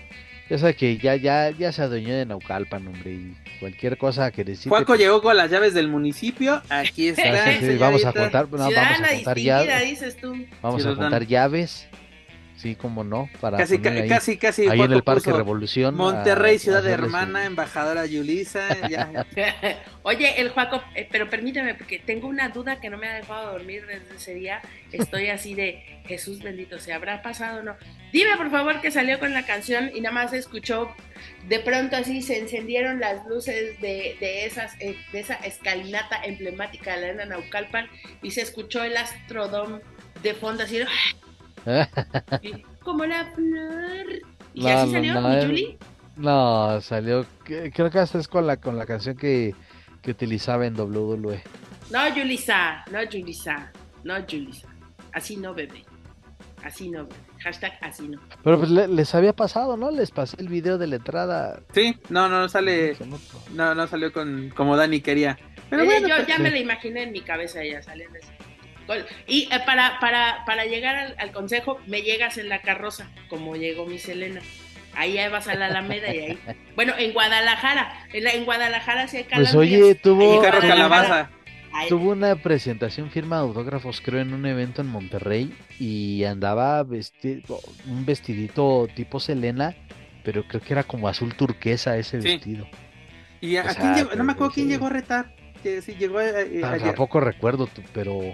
ya sabe que ya, ya, ya se adueñó de Naucalpan, hombre, y cualquier cosa que decir. Juaco llegó con las llaves del municipio, aquí está. vamos a contar, no, vamos a contar llaves. Vamos a contar llaves Sí, como no, para casi, casi, casi, ahí en el Parque Revolución. Monterrey, ciudad de hermana, embajadora Yulisa. Oye, el Juaco, eh, pero permíteme, porque tengo una duda que no me ha dejado dormir desde ese día. Estoy así de Jesús bendito, ¿se habrá pasado o no? Dime por favor que salió con la canción y nada más escuchó, de pronto así se encendieron las luces de, de esas, eh, de esa escalinata emblemática de la Arena Naucalpan y se escuchó el Astrodome de fondo así. Como la flor. ¿Y no, así salió, no, Julie? No, salió. Creo que hasta es con la, con la canción que, que utilizaba en WWE. No, Julisa, no, Julisa, no, Julisa. Así no, bebé. Así no, bebé. Hashtag así no. Pero pues les había pasado, ¿no? Les pasé el video de la entrada. Sí, no, no, sale. No, no salió con como Dani quería. Pero bueno, yo pues, ya me la imaginé en mi cabeza ya saliendo así. Y eh, para, para, para llegar al, consejo, me llegas en la carroza, como llegó mi Selena. Ahí vas a la Alameda y ahí. Bueno, en Guadalajara. En, Guadalajara sí hay Pues oye, tuvo. Tuvo una presentación firma de autógrafos, creo, en un evento en Monterrey y andaba vestido, un vestidito tipo Selena, pero creo que era como azul turquesa ese vestido. Y a, quién llegó, no me acuerdo quién llegó a retar. Que sí, llegó eh, a, Tampoco recuerdo, pero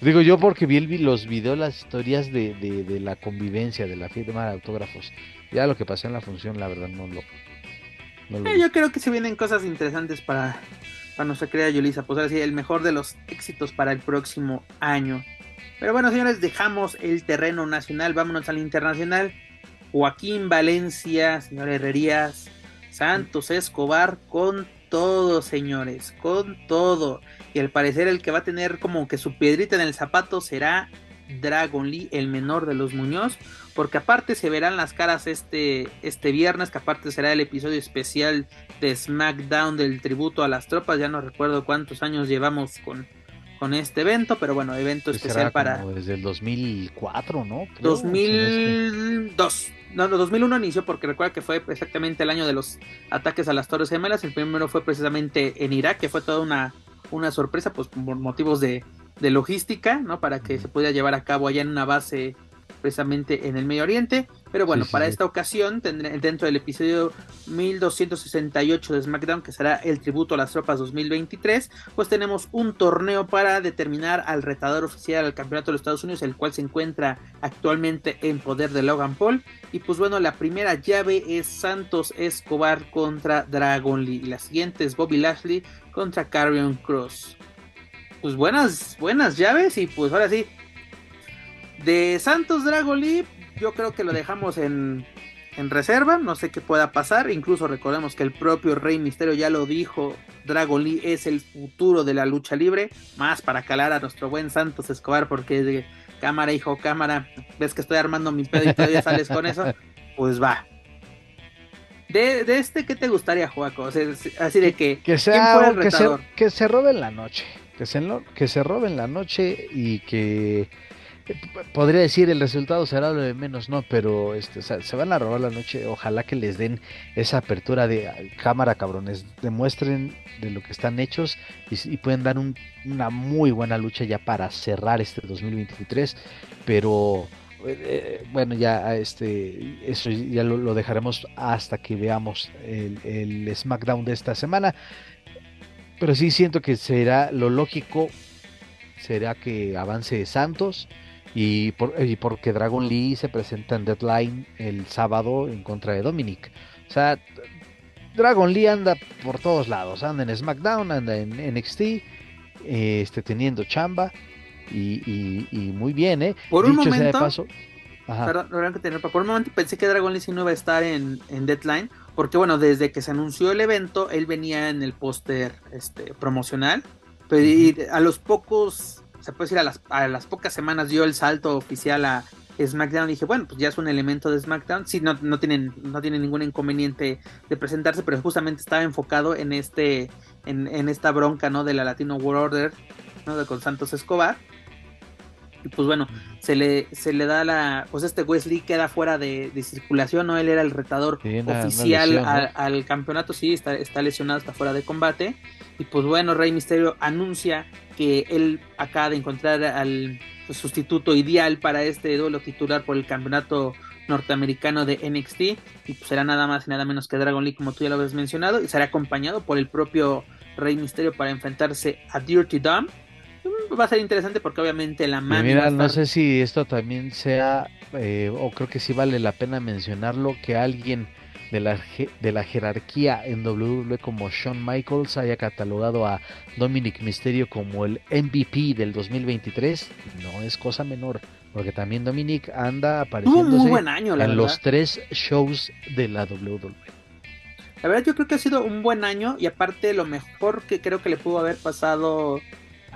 Digo yo porque vi los videos, las historias de, de, la convivencia, de la firma de autógrafos. Ya lo que pasó en la función, la verdad, no lo... Eh, yo creo que se vienen cosas interesantes para, para nuestra querida Yulisa. Pues ahora sí, el mejor de los éxitos para el próximo año. Pero bueno, señores, dejamos el terreno nacional, vámonos al internacional. Joaquín Valencia, señor Herrerías, Santos Escobar con todo, señores, con todo. Y al parecer el que va a tener como que su piedrita en el zapato será Dragon Lee, el menor de los Muñoz, porque aparte se verán las caras este, este viernes, que aparte será el episodio especial de SmackDown del tributo a las tropas, ya no recuerdo cuántos años llevamos con, con este evento, pero bueno, evento pues especial para... Desde el 2004, ¿no? 2002. No, no, 2001 inició porque recuerda que fue exactamente el año de los ataques a las Torres Gemelas. El primero fue precisamente en Irak, que fue toda una, una sorpresa, pues por motivos de, de logística, ¿no? Para que se pudiera llevar a cabo allá en una base precisamente en el Medio Oriente. Pero bueno, para esta ocasión, dentro del episodio 1268 de SmackDown, que será el tributo a las tropas 2023, pues tenemos un torneo para determinar al retador oficial al campeonato de los Estados Unidos, el cual se encuentra actualmente en poder de Logan Paul. Y pues bueno, la primera llave es Santos Escobar contra Dragon Lee. Y la siguiente es Bobby Lashley contra Carrion Cross. Pues buenas, buenas llaves y pues ahora sí, de Santos Dragon yo creo que lo dejamos en, en reserva, no sé qué pueda pasar, incluso recordemos que el propio Rey Misterio ya lo dijo, Dragon Lee es el futuro de la lucha libre, más para calar a nuestro buen Santos Escobar, porque de cámara, hijo, cámara, ves que estoy armando mi pedo y todavía sales con eso, pues va. De, de este, ¿qué te gustaría, Joaco? así de que, que sea, que se, que se roben la noche, que se, que se roben la noche y que podría decir el resultado será lo de menos, no, pero este, se van a robar la noche. Ojalá que les den esa apertura de cámara, cabrones. Demuestren de lo que están hechos y, pueden dar una muy buena lucha ya para cerrar este 2023. Pero eh, bueno, ya este, eso ya lo, dejaremos hasta que veamos el, el SmackDown de esta semana. Pero sí siento que será lo lógico será que avance Santos y, por, porque Dragon Lee se presenta en Deadline el sábado en contra de Dominic. O sea, Dragon Lee anda por todos lados, anda en SmackDown, anda en NXT, este, teniendo chamba y, muy bien, ¿eh? Por un momento, paso, por un momento pensé que Dragon Lee sí no iba a estar en, Deadline, porque bueno, desde que se anunció el evento, él venía en el póster este, promocional, pero a los pocos se puede decir, a las, a las pocas semanas dio el salto oficial a SmackDown. Dije, bueno, pues ya es un elemento de SmackDown. Sí, no, no, tienen, no tienen ningún inconveniente de presentarse, pero justamente estaba enfocado en este, en, en esta bronca, ¿no? De la Latino World Order, ¿no? De con Santos Escobar. Y pues bueno, se le, se le da la. Pues este Wesley queda fuera de, circulación, ¿no? Él era el retador oficial al, campeonato, sí, está, está lesionado, está fuera de combate. Y pues bueno, Rey Misterio anuncia que él acaba de encontrar al pues, sustituto ideal para este duelo titular por el campeonato norteamericano de NXT. Y pues será nada más y nada menos que Dragon Lee, como tú ya lo habías mencionado. Y será acompañado por el propio Rey Misterio para enfrentarse a Dirty Dom. Va a ser interesante porque obviamente la mano. Mira, no sé si esto también sea, eh, o creo que sí vale la pena mencionarlo, que alguien de la, de la jerarquía en WWE como Shawn Michaels haya catalogado a Dominic Mysterio como el MVP del 2023, no es cosa menor, porque también Dominic anda apareciendo en los tres shows de la WWE. La verdad yo creo que ha sido un buen año y aparte lo mejor que creo que le pudo haber pasado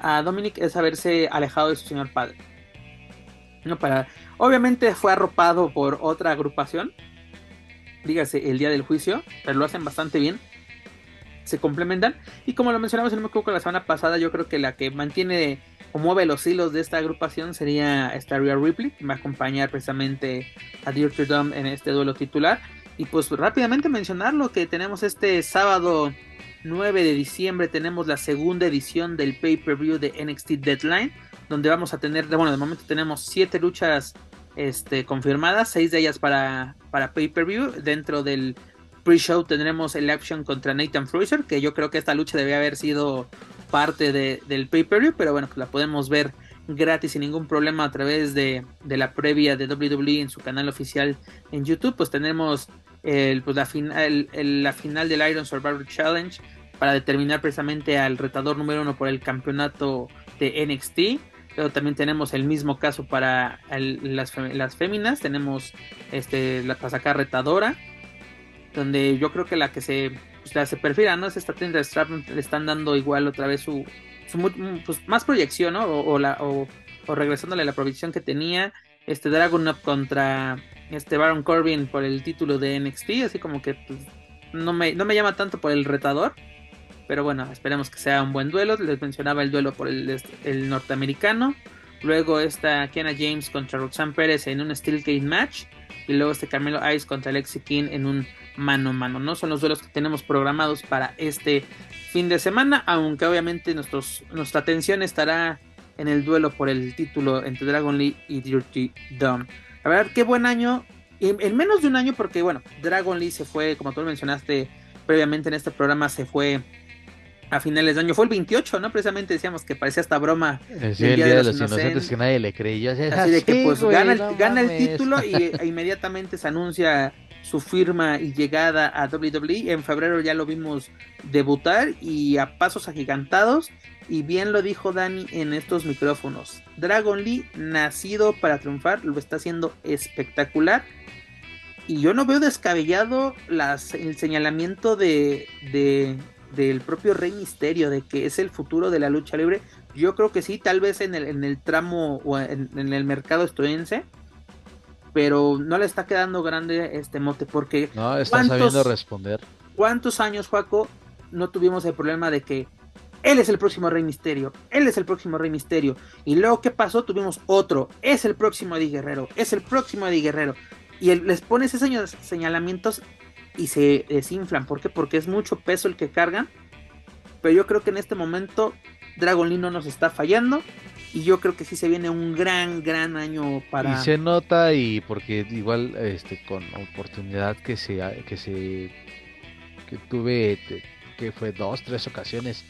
a Dominic es haberse alejado de su señor padre. No para, obviamente fue arropado por otra agrupación, dígase el día del juicio, pero lo hacen bastante bien. Se complementan. Y como lo mencionamos en un la semana pasada, yo creo que la que mantiene o mueve los hilos de esta agrupación sería esta Ripley, que va a acompañar precisamente a Dirty Dome en este duelo titular. Y pues rápidamente mencionarlo que tenemos este sábado 9 de diciembre, tenemos la segunda edición del pay-per-view de NXT Deadline, donde vamos a tener, bueno, de momento tenemos 7 luchas este, confirmadas, seis de ellas para, para pay-per-view. Dentro del pre-show tendremos el action contra Nathan Fraser, que yo creo que esta lucha debe haber sido parte de, del pay-per-view, pero bueno, la podemos ver gratis sin ningún problema a través de, de, la previa de WWE en su canal oficial en YouTube. Pues tenemos pues la, final la del Iron Survivor Challenge para determinar precisamente al retador número uno por el campeonato de NXT. Pero también tenemos el mismo caso para las, las féminas. Tenemos este, la para retadora. Donde yo creo que la que se, pues, se perfila, ¿no? Es esta tienda Strap. Le están dando igual otra vez su, pues, más proyección. O, la, o, regresándole la proyección que tenía. Este Dragon Up contra este Baron Corbin por el título de NXT. Así como que pues, no, me, no me llama tanto por el retador. Pero bueno, esperemos que sea un buen duelo. Les mencionaba el duelo por el, norteamericano. Luego está Kiana James contra Roxanne Pérez en un Steel Cage match. Y luego este Carmelo Ice contra Alexi King en un mano a mano. No son los duelos que tenemos programados para este fin de semana. Aunque obviamente nuestra atención estará en el duelo por el título entre Dragon Lee y Dirty Dom. La verdad, qué buen año. En, menos de un año, porque bueno, Dragon Lee se fue, como tú mencionaste previamente en este programa, se fue a finales de año. Fue el 28, ¿no? Precisamente decíamos que parecía esta broma. Sí, el, día, de, los, inocentes, que nadie le creyó. Así, de que pues gana, el, gana el título y e inmediatamente se anuncia su firma y llegada a WWE. En febrero ya lo vimos debutar y a pasos agigantados. Y bien lo dijo Dani en estos micrófonos. Dragon Lee, nacido para triunfar, lo está haciendo espectacular. Y yo no veo descabellado las, el señalamiento de, del propio Rey Misterio, de que es el futuro de la lucha libre. Yo creo que sí, tal vez en el, en el tramo o en, en el mercado estadounidense pero no le está quedando grande este mote porque no está sabiendo responder. ¿Cuántos años, Juaco, no tuvimos el problema de que él es el próximo Rey Misterio, él es el próximo Rey Misterio. Y luego qué pasó? Tuvimos otro, es el próximo Eddie Guerrero, es el próximo Eddie Guerrero. Y les pone esos señalamientos y se desinflan, ¿por qué? Porque es mucho peso el que cargan, pero yo creo que en este momento Dragon Lee no nos está fallando. Y yo creo que sí se viene un gran, gran año para... Y se nota y porque igual este con oportunidad que se, que se, que tuve, que fue dos, tres ocasiones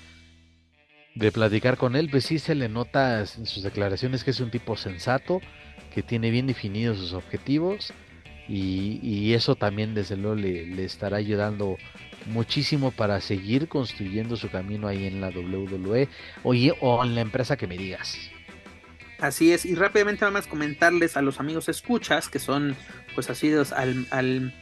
de platicar con él, pues sí se le nota en sus declaraciones que es un tipo sensato, que tiene bien definidos sus objetivos y, eso también desde luego le, estará ayudando muchísimo para seguir construyendo su camino ahí en la WWE o, en la empresa que me digas. Así es, y rápidamente vamos a comentarles a los amigos escuchas que son pues asidos al, al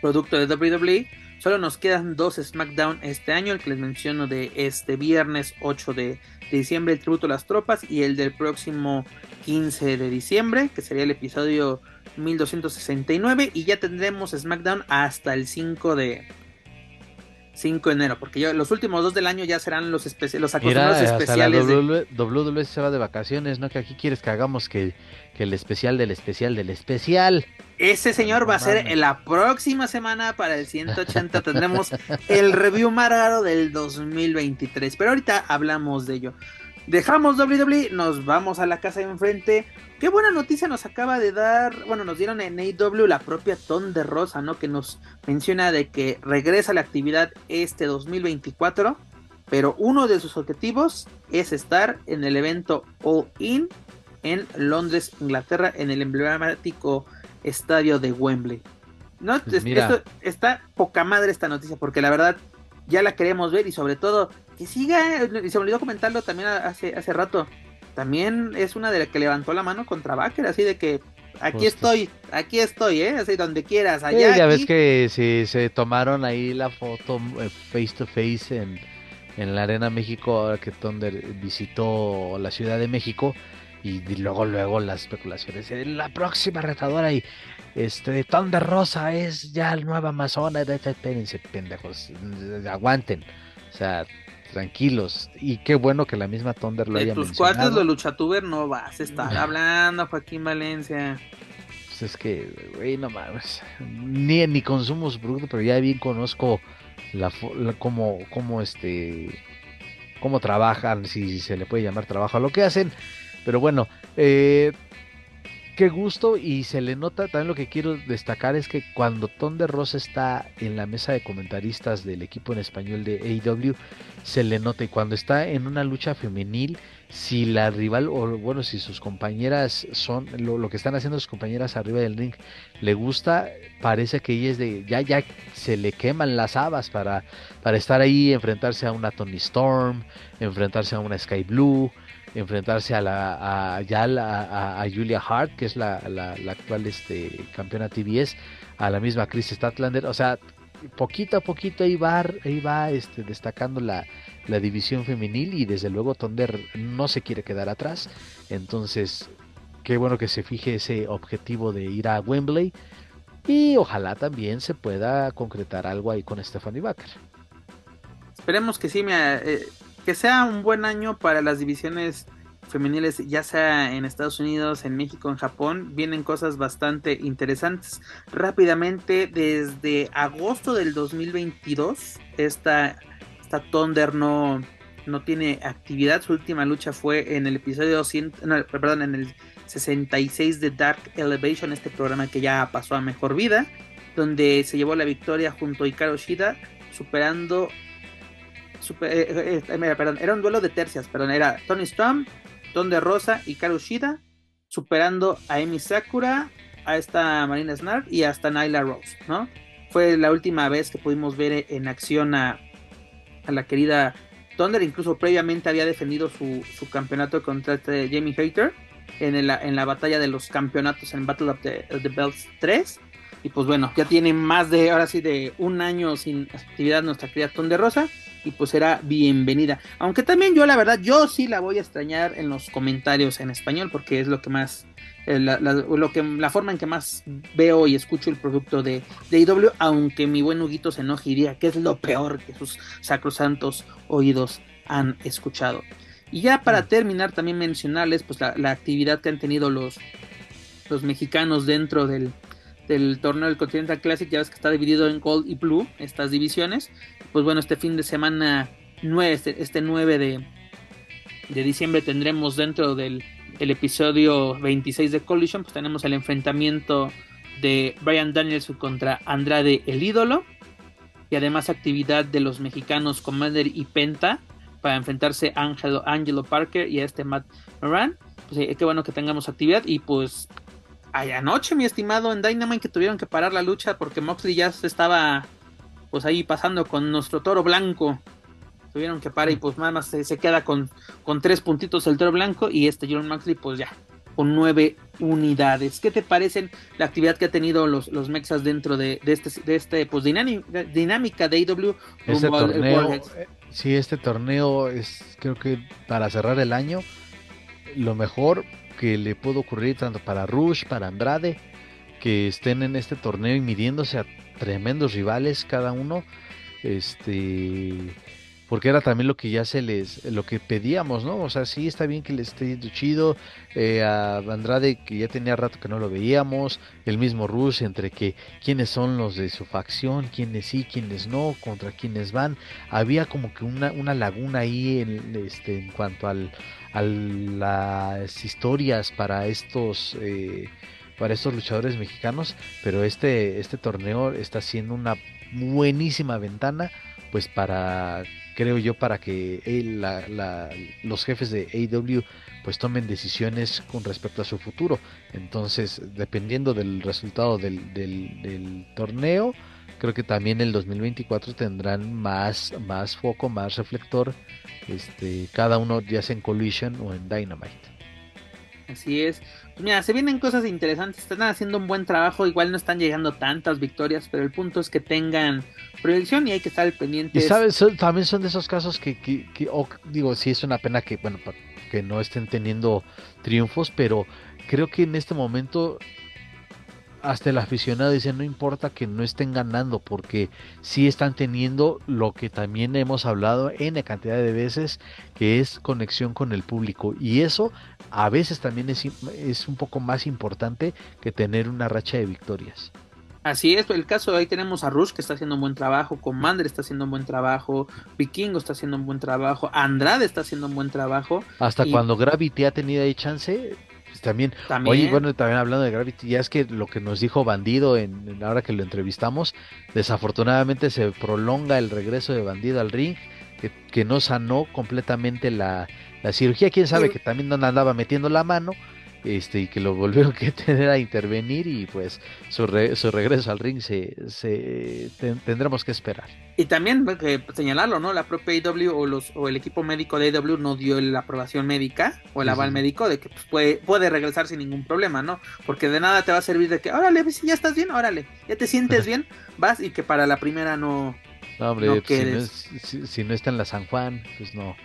producto de WWE. Solo nos quedan dos SmackDown este año, el que les menciono de este viernes 8 de, diciembre, el tributo a las tropas, y el del próximo 15 de diciembre, que sería el episodio 1269, y ya tendremos SmackDown hasta el 5 de, 5 de enero, porque yo, los últimos dos del año ya serán los, los acostumbrados especiales. La WWE, se va de vacaciones, ¿no? Que aquí quieres que hagamos que, el especial del especial del especial. Ese señor va a ser en la próxima semana para el 180. tendremos el review más raro del 2023. Pero ahorita hablamos de ello. Dejamos WWE, nos vamos a la casa de enfrente. Qué buena noticia nos acaba de dar, bueno, nos dieron en AW la propia Ton de Rosa, ¿no? Que nos menciona de que regresa a la actividad este 2024, pero uno de sus objetivos es estar en el evento All In en Londres, Inglaterra, en el emblemático estadio de Wembley. ¿No? Pues está poca madre esta noticia, porque la verdad ya la queremos ver y sobre todo que siga, y se me olvidó comentarlo también hace, hace rato, también es una de las que levantó la mano contra Baker, así de que aquí estoy, aquí estoy, ¿eh? Así donde quieras, allá. ya ves que si se tomaron ahí la foto eh, face to face en, en la Arena México, ahora que Thunder visitó la Ciudad de México, y, luego, luego las especulaciones de la próxima retadora y este Thunder Rosa es ya la nueva Amazona, espérense, pendejos, aguanten. O sea, tranquilos. Y qué bueno que la misma Thunder lo de haya tus cuates los luchatuber no vas a estar hablando, Joaquín Valencia. Pues es que, güey, no mames. Ni, ni consumo su producto, pero ya bien conozco la, la cómo, cómo este cómo trabajan, si se le puede llamar trabajo a lo que hacen. Pero bueno, eh, qué gusto y se le nota, también lo que quiero destacar es que cuando Thunder Rosa está en la mesa de comentaristas del equipo en español de AEW, se le nota y cuando está en una lucha femenil, si la rival o bueno, si sus compañeras son lo, que están haciendo sus compañeras arriba del ring le gusta, parece que ella es de ya ya se le queman las habas para para estar ahí, enfrentarse a una Tony Storm, enfrentarse a una Sky Blue, enfrentarse a la a, ya a, Julia Hart, que es la, la, actual este, campeona TBS, a la misma Chris Statlander, o sea, poquito a poquito ahí va, ahí va este, destacando la, la división femenil y desde luego Thunder no se quiere quedar atrás, entonces qué bueno que se fije ese objetivo de ir a Wembley y ojalá también se pueda concretar algo ahí con Stephanie Baker. Esperemos que sí, me, eh, que sea un buen año para las divisiones femeniles, ya sea en Estados Unidos, en México, en Japón, vienen cosas bastante interesantes. Rápidamente, desde agosto del 2022, esta, esta Thunder no, no tiene actividad. Su última lucha fue en el episodio 100, perdón, en el 66 de Dark Elevation, este programa que ya pasó a mejor vida, donde se llevó la victoria junto a Hikaru Shida, superando eh, eh, eh, era un duelo de tercias, perdón, era Tony Storm, Don Rosa y Karushida, superando a Emi Sakura, a esta Marina Snark y hasta Nyla Rose, ¿no? Fue la última vez que pudimos ver en acción a, a la querida Thunder, incluso previamente había defendido su, su campeonato contra este Jamie Hater en, en la batalla de los campeonatos en Battle of the, Belts 3. Y pues bueno, ya tiene más de, ahora sí, de un año sin actividad nuestra querida Thunder Rosa. Y pues será bienvenida. Aunque también yo, la verdad, yo sí la voy a extrañar en los comentarios en español, porque es lo que más eh, la, lo que, la forma en que más veo y escucho el producto de, de IW, aunque mi buen Huguito se enoje que es lo peor que sus sacrosantos oídos han escuchado. Y ya para mm. terminar, también mencionarles pues la, actividad que han tenido los, los mexicanos dentro del, del torneo del Continental Classic, ya ves que está dividido en Gold y Blue, estas divisiones. Pues bueno, este fin de semana 9, este, este 9 de, de diciembre tendremos dentro del el episodio 26 de Collision, pues tenemos el enfrentamiento de Brian Danielson contra Andrade el ídolo. Y además actividad de los mexicanos Commander y Penta para enfrentarse a Angelo Parker y a este Matt Moran. Pues eh, qué bueno que tengamos actividad. Y pues anoche, mi estimado, en Dynamite que tuvieron que parar la lucha porque Moxley ya se estaba pues ahí pasando con nuestro toro blanco tuvieron que parar y pues nada más se, queda con, con tres puntitos el toro blanco y este John Maxley pues ya con nueve unidades. ¿Qué te parecen la actividad que ha tenido los, los Mexas dentro de, este, de este pues dinámica de AW? Este torneo, eh, sí, este torneo es creo que para cerrar el año lo mejor que le puede ocurrir tanto para Rush, para Andrade, que estén en este torneo y midiéndose a tremendos rivales cada uno. Este porque era también lo que ya se les, lo que pedíamos, ¿no? O sea, sí está bien que le esté yendo chido, eh, a Andrade que ya tenía rato que no lo veíamos, el mismo Rush entre que quiénes son los de su facción, quiénes sí, quiénes no, contra quiénes van, había como que una, una laguna ahí en, este, en cuanto al, a las historias para estos... Eh, para estos luchadores mexicanos, pero este, este torneo está siendo una buenísima ventana pues para creo yo, para que los jefes de AW pues tomen decisiones con respecto a su futuro. Entonces, dependiendo del resultado del, del, torneo, creo que también el 2024 tendrán más, más foco, más reflector, este, cada uno ya sea en Collision o en Dynamite. Así es. Pues mira, se vienen cosas interesantes, están haciendo un buen trabajo, igual no están llegando tantas victorias, pero el punto es que tengan proyección y hay que estar pendientes. Y sabes, también son de esos casos que, que, digo, sí es una pena que, bueno, que no estén teniendo triunfos, pero creo que en este momento hasta el aficionado dice no importa que no estén ganando porque sí están teniendo lo que también hemos hablado en cantidad de veces que es conexión con el público y eso a veces también es, es un poco más importante que tener una racha de victorias. Así es, el caso ahí tenemos a Rush que está haciendo un buen trabajo, Commander está haciendo un buen trabajo, Vikingo está haciendo un buen trabajo, Andrade está haciendo un buen trabajo. Hasta cuando Gravity ha tenido ahí chance, también, Oye, bueno, también hablando de Gravity, ya es que lo que nos dijo Bandido en, la hora que lo entrevistamos, desafortunadamente se prolonga el regreso de Bandido al ring, que, que no sanó completamente la, la cirugía, quién sabe que también no andaba metiendo la mano este y que lo volvieron que tener a intervenir y pues su, su regreso al ring se, se tendremos que esperar. Y también que señalarlo, ¿no? La propia IW o los o el equipo médico de IW no dio la aprobación médica o el aval médico de que pues, puede, puede regresar sin ningún problema, ¿no? Porque de nada te va a servir de que, órale, si ya estás bien, órale, ya te sientes bien, vas y que para la primera no, no, hombre, pues, si, no es, si no está en la San Juan, pues no.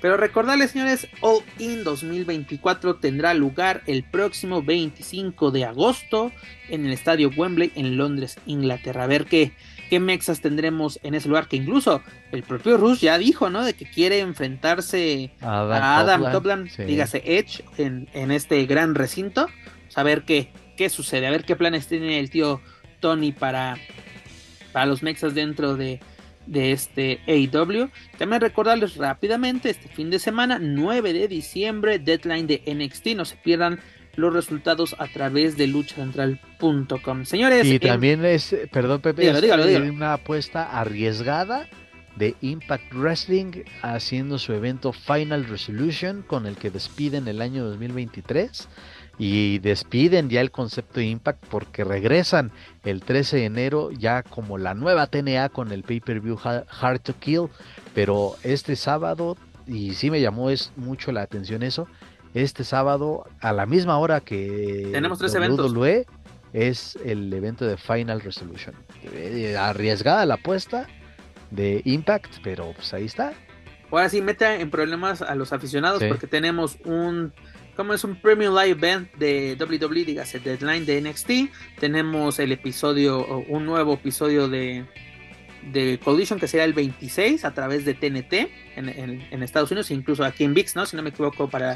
Pero recordarles, señores, All In 2024 tendrá lugar el próximo 25 de agosto en el estadio Wembley en Londres, Inglaterra. A ver qué, qué mexas tendremos en ese lugar. Que incluso el propio Rush ya dijo, ¿no? De que quiere enfrentarse a Adam, Topland, dígase Edge, en, en, este gran recinto. a ver qué, qué sucede, a ver qué planes tiene el tío Tony para, para los mexas dentro de de este AEW. También recordarles rápidamente, este fin de semana, 9 de diciembre, deadline de NXT. No se pierdan los resultados a través de luchacentral.com. Señores. Y también es, perdón Pepe, una apuesta arriesgada de Impact Wrestling haciendo su evento Final Resolution con el que despiden el año 2023 y despiden ya el concepto de Impact porque regresan el 13 de enero ya como la nueva TNA con el pay-per-view Hard to Kill, pero este sábado, y sí me llamó es mucho la atención eso, este sábado a la misma hora que tenemos tres eventos es el evento de Final Resolution. Eh, arriesgada la apuesta de Impact, pero pues ahí está. Ahora sí mete en problemas a los aficionados porque tenemos un como es un Premium Live Event de WWE, dígase Deadline de NXT, tenemos el episodio, un nuevo episodio de, de Collision que será el 26 a través de TNT en, Estados Unidos, incluso aquí en VIX, ¿no? Si no me equivoco, para,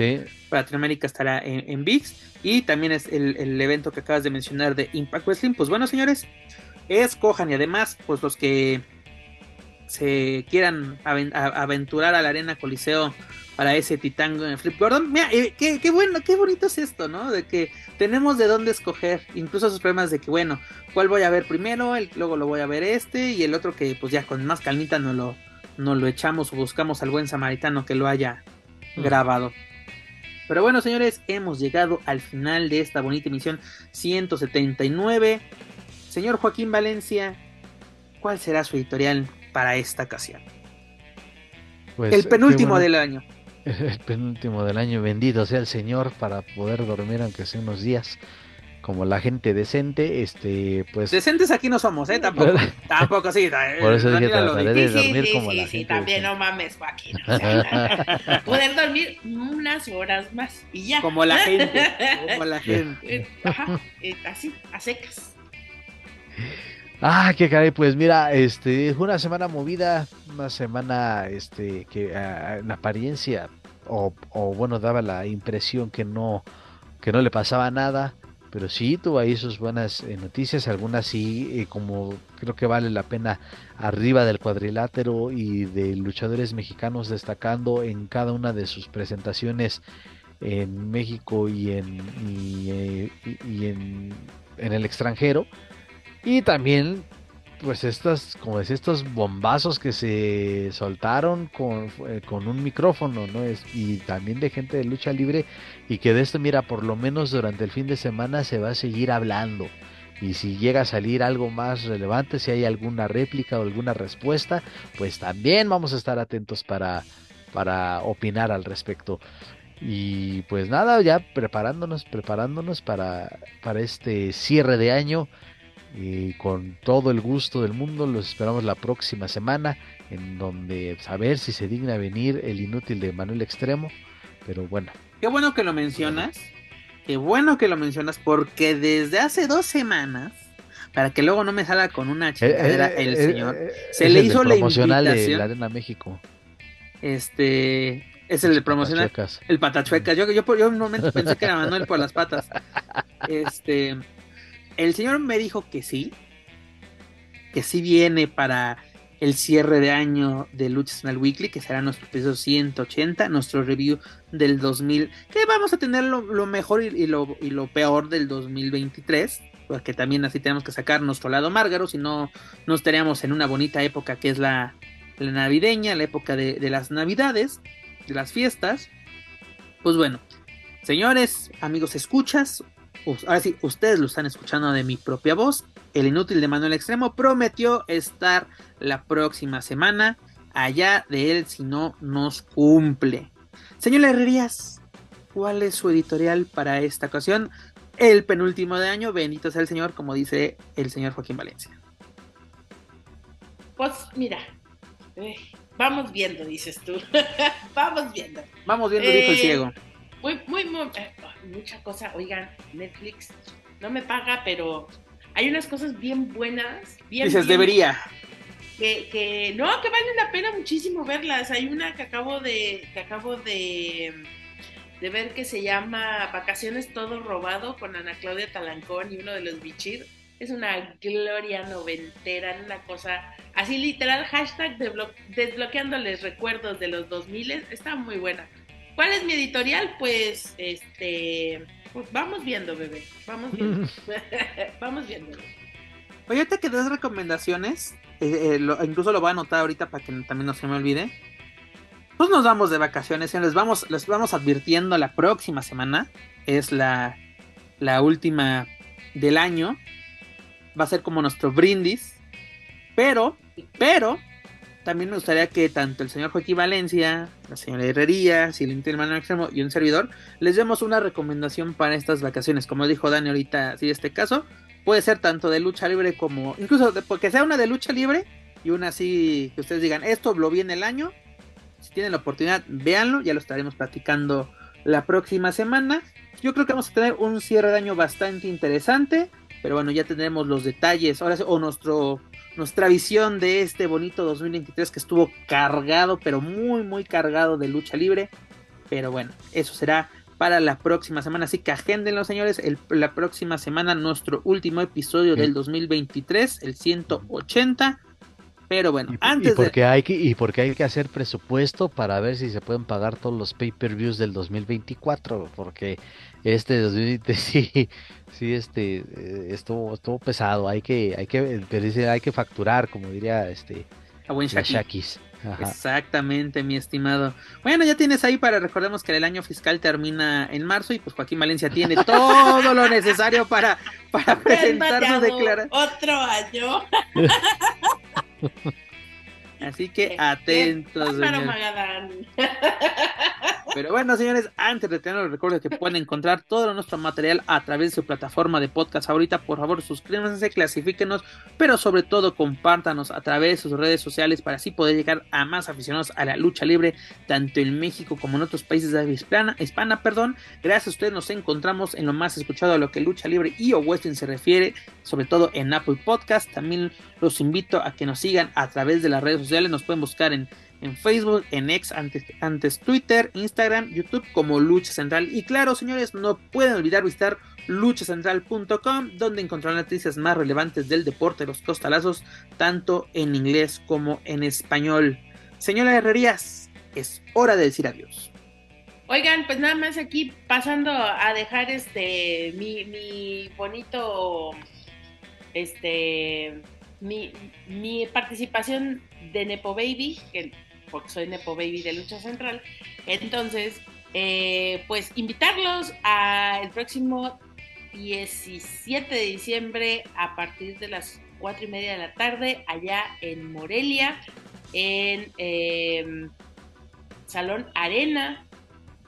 para Latinoamérica estará en, en, VIX. Y también es el, evento que acabas de mencionar de Impact Wrestling. Pues bueno, señores, escojan y además, pues los que se quieran aventurar a la Arena Coliseo para ese Titán Flip Gordon. Mira, eh, qué, bueno, qué bonito es esto, ¿no? De que tenemos de dónde escoger, incluso esos problemas de que, bueno, ¿cuál voy a ver primero? El, luego lo voy a ver este y el otro que pues ya con más calmita no lo, no lo echamos o buscamos al buen samaritano que lo haya mm. grabado. Pero bueno, señores, hemos llegado al final de esta bonita emisión 179. Señor Joaquín Valencia, ¿cuál será su editorial para esta ocasión? Pues, el penúltimo del año. el penúltimo del año, bendito sea el Señor para poder dormir aunque sea unos días como la gente decente, este, pues... Decentes aquí no somos, ¿eh? Tampoco, tampoco, sí. Por eso dije, trataré de dormir sí, como sí, la sí, también no mames, Joaquín. poder dormir unas horas más y ya. Como la gente, como la gente. Ajá, eh, así, a secas. Ah, qué caray, pues mira, este, fue una semana movida, una semana, este, que ah, en apariencia, o, bueno, daba la impresión que no, que no le pasaba nada, pero sí tuvo ahí sus buenas eh, noticias, algunas sí, eh, como creo que vale la pena, arriba del cuadrilátero y de luchadores mexicanos destacando en cada una de sus presentaciones en México y en, y, eh, y en, en el extranjero. Y también, pues estas, como decía, estos bombazos que se soltaron con, eh, con un micrófono, ¿no? Es, y también de gente de lucha libre y que de esto, mira, por lo menos durante el fin de semana se va a seguir hablando. Y si llega a salir algo más relevante, si hay alguna réplica o alguna respuesta, pues también vamos a estar atentos para, para opinar al respecto. Y pues nada, ya preparándonos, preparándonos para, para este cierre de año y con todo el gusto del mundo los esperamos la próxima semana en donde a ver si se digna venir el inútil de Manuel Extremo. Pero bueno. Qué bueno que lo mencionas. Qué bueno que lo mencionas porque desde hace dos semanas, para que luego no me salga con una chingadera eh, eh, el eh, señor, se le hizo la invitación. de la Arena México. Este es el de promocional. El patachuecas. Yo, yo, yo, un momento pensé que era Manuel por las patas. Este el señor me dijo que sí, que sí viene para el cierre de año de Lucha el Weekly, que será nuestro episodio 180, nuestro review del 2000, que vamos a tener lo, mejor y, lo, y, lo, peor del 2023, porque también así tenemos que sacar nuestro lado márgaro, si no, no estaríamos en una bonita época que es la, navideña, la época de, de las navidades, de las fiestas. Pues bueno, señores, amigos, escuchas, ahora sí, ustedes lo están escuchando de mi propia voz. El inútil de Manuel Extremo prometió estar la próxima semana. Allá de él si no nos cumple. Señor Herrerías, ¿cuál es su editorial para esta ocasión? El penúltimo de año, bendito sea el Señor, como dice el señor Joaquín Valencia. Pues mira, eh, vamos viendo, dices tú. vamos viendo. Vamos viendo, dijo el eh, ciego. Muy, muy, muy, eh, mucha cosa. Oigan, Netflix no me paga, pero hay unas cosas bien buenas. Bien, Dices, debería. Que, que, no, que vale la pena muchísimo verlas. Hay una que acabo de, que acabo de, de ver que se llama Vacaciones Todo Robado con Ana Claudia Talancón y uno de los Bichir. Es una gloria noventera, una cosa así literal, hashtag desbloqueándoles recuerdos de los 2000. Está muy buena. ¿Cuál es mi editorial? Pues, este, pues vamos viendo, bebé. Vamos viendo. vamos viendo. Oye, te quedas recomendaciones. Eh, eh, incluso lo voy a anotar ahorita para que también no se me olvide. Pues nos vamos de vacaciones. Les vamos, les vamos advirtiendo la próxima semana. Es la la última del año. Va a ser como nuestro brindis. Pero, pero, también me gustaría que tanto el señor Joaquín Valencia, la señora Herrería, Silente Hermano Extremo y un servidor les demos una recomendación para estas vacaciones. Como dijo Dani ahorita, si este caso, puede ser tanto de lucha libre como, incluso porque sea una de lucha libre y una así que ustedes digan, esto lo vi en el año. Si tienen la oportunidad, véanlo, ya lo estaremos platicando la próxima semana. Yo creo que vamos a tener un cierre de año bastante interesante, pero bueno, ya tendremos los detalles, ahora o nuestro nuestra visión de este bonito 2023 que estuvo cargado, pero muy, muy cargado de lucha libre. Pero bueno, eso será para la próxima semana. Así que agéndenlo, señores. la próxima semana, nuestro último episodio del 2023, el 180. Pero bueno, antes y porque Hay que, y porque hay que hacer presupuesto para ver si se pueden pagar todos los pay-per-views del 2024, porque este 2023 sí, sí, este, eh, estuvo, estuvo pesado, hay que, hay que, hay que facturar, como diría este... A buen Shakis. Exactamente, mi estimado. Bueno, ya tienes ahí para recordemos que el año fiscal termina en marzo y pues Joaquín Valencia tiene todo lo necesario para, para presentar su declaración. Otro año. Así que atentos. Pero bueno, señores, antes de tener los que pueden encontrar todo nuestro material a través de su plataforma de podcast ahorita, por favor suscríbanse, clasifíquenos, pero sobre todo compártanos a través de sus redes sociales para así poder llegar a más aficionados a la lucha libre, tanto en México como en otros países de hispana, hispana perdón. Gracias a ustedes nos encontramos en lo más escuchado a lo que lucha libre y o western se refiere, sobre todo en Apple Podcast. También los invito a que nos sigan a través de las redes sociales, nos pueden buscar en en Facebook, en X, antes, antes Twitter, Instagram, YouTube como Lucha Central. Y claro, señores, no pueden olvidar visitar luchacentral.com, donde encontrarán noticias más relevantes del deporte de los costalazos, tanto en inglés como en español. Señora Herrerías, es hora de decir adiós. Oigan, pues nada más aquí pasando a dejar este mi, mi bonito este mi, mi participación de Nepo Baby, que porque soy Nepo Baby de Lucha Central. Entonces, eh, pues invitarlos al próximo 17 de diciembre a partir de las 4 y media de la tarde allá en Morelia, en em, Salón Arena.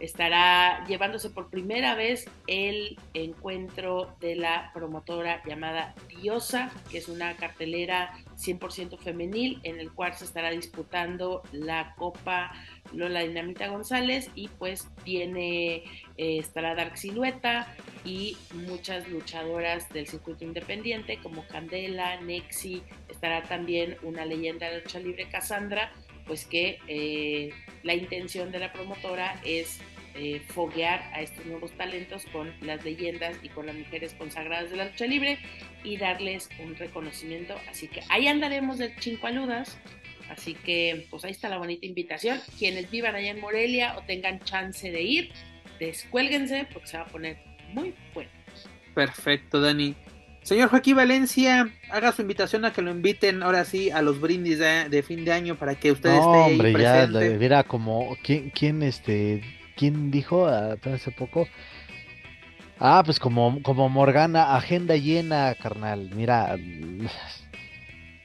Estará llevándose por primera vez el encuentro de la promotora llamada Diosa, que es una cartelera 100% femenil, en el cual se estará disputando la Copa Lola Dinamita González y pues viene, eh, estará Dark Silueta y muchas luchadoras del circuito independiente como Candela, Nexi, estará también una leyenda de lucha libre Cassandra, pues que eh, la intención de la promotora es eh, foguear a estos nuevos talentos con las leyendas y con las mujeres consagradas de la lucha libre y darles un reconocimiento. Así que ahí andaremos de chincualudas. Así que pues ahí está la bonita invitación. Quienes vivan allá en Morelia o tengan chance de ir, descuélguense porque se va a poner muy bueno. Perfecto, Dani. Señor Joaquín Valencia, haga su invitación a que lo inviten ahora sí a los brindis de, fin de año para que ustedes no, hombre, ya, mira, como, ¿quién, quién este, ¿quién dijo hace poco? Ah, pues como, como Morgana, agenda llena, carnal. Mira,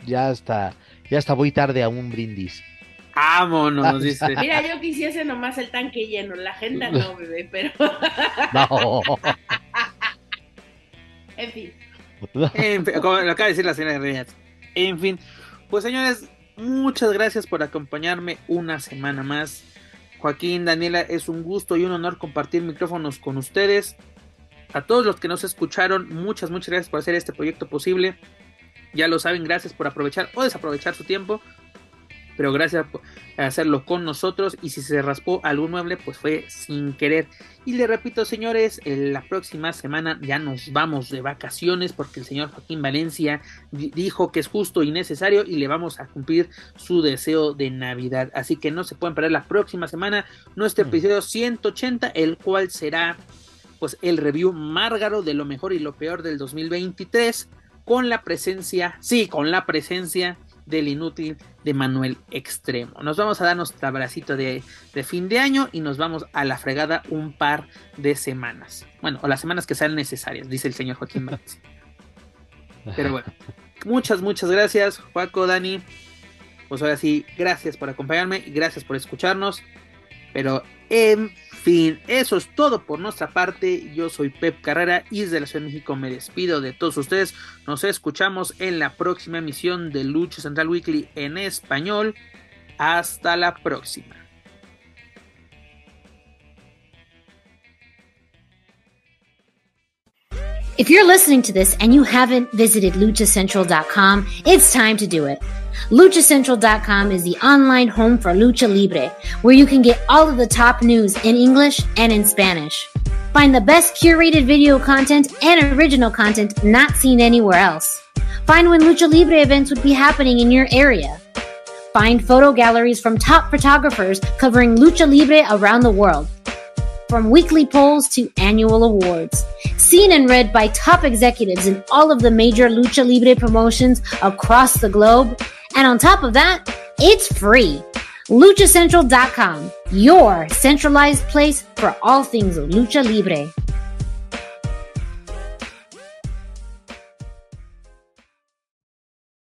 ya está, ya está muy tarde a un brindis. Vámonos, dice. Mira, yo quisiese nomás el tanque lleno, la agenda no, bebé, pero. No. en fin. En fin, como lo acaba de decir la señora. En fin, pues señores, muchas gracias por acompañarme una semana más. Joaquín, Daniela, es un gusto y un honor compartir micrófonos con ustedes. A todos los que nos escucharon, muchas, muchas gracias por hacer este proyecto posible. Ya lo saben, gracias por aprovechar o desaprovechar su tiempo pero gracias por hacerlo con nosotros. Y si se raspó algún mueble pues fue sin querer. Y le repito señores la próxima semana ya nos vamos de vacaciones porque el señor Joaquín Valencia dijo que es justo y necesario y le vamos a cumplir su deseo de Navidad. Así que no se pueden perder la próxima semana nuestro mm. episodio 180 el cual será pues el review márgaro de lo mejor y lo peor del 2023 con la presencia sí con la presencia del inútil de Manuel Extremo. Nos vamos a dar nuestro abracito de, de, fin de año y nos vamos a la fregada un par de semanas. Bueno, o las semanas que sean necesarias, dice el señor Joaquín Vázquez. Pero bueno, muchas, muchas gracias, Juaco, Dani. Pues ahora sí, gracias por acompañarme y gracias por escucharnos. Pero en fin, eso es todo por nuestra parte. Yo soy Pep Carrera y desde la Ciudad de México me despido de todos ustedes. Nos escuchamos en la próxima emisión de Lucha Central Weekly en español. Hasta la próxima. If you're listening to this and you haven't visited luchacentral.com, it's time to do it. LuchaCentral.com is the online home for Lucha Libre, where you can get all of the top news in English and in Spanish. Find the best curated video content and original content not seen anywhere else. Find when Lucha Libre events would be happening in your area. Find photo galleries from top photographers covering Lucha Libre around the world from weekly polls to annual awards. Seen and read by top executives in all of the major Lucha Libre promotions across the globe. And on top of that, it's free. LuchaCentral.com, your centralized place for all things Lucha Libre.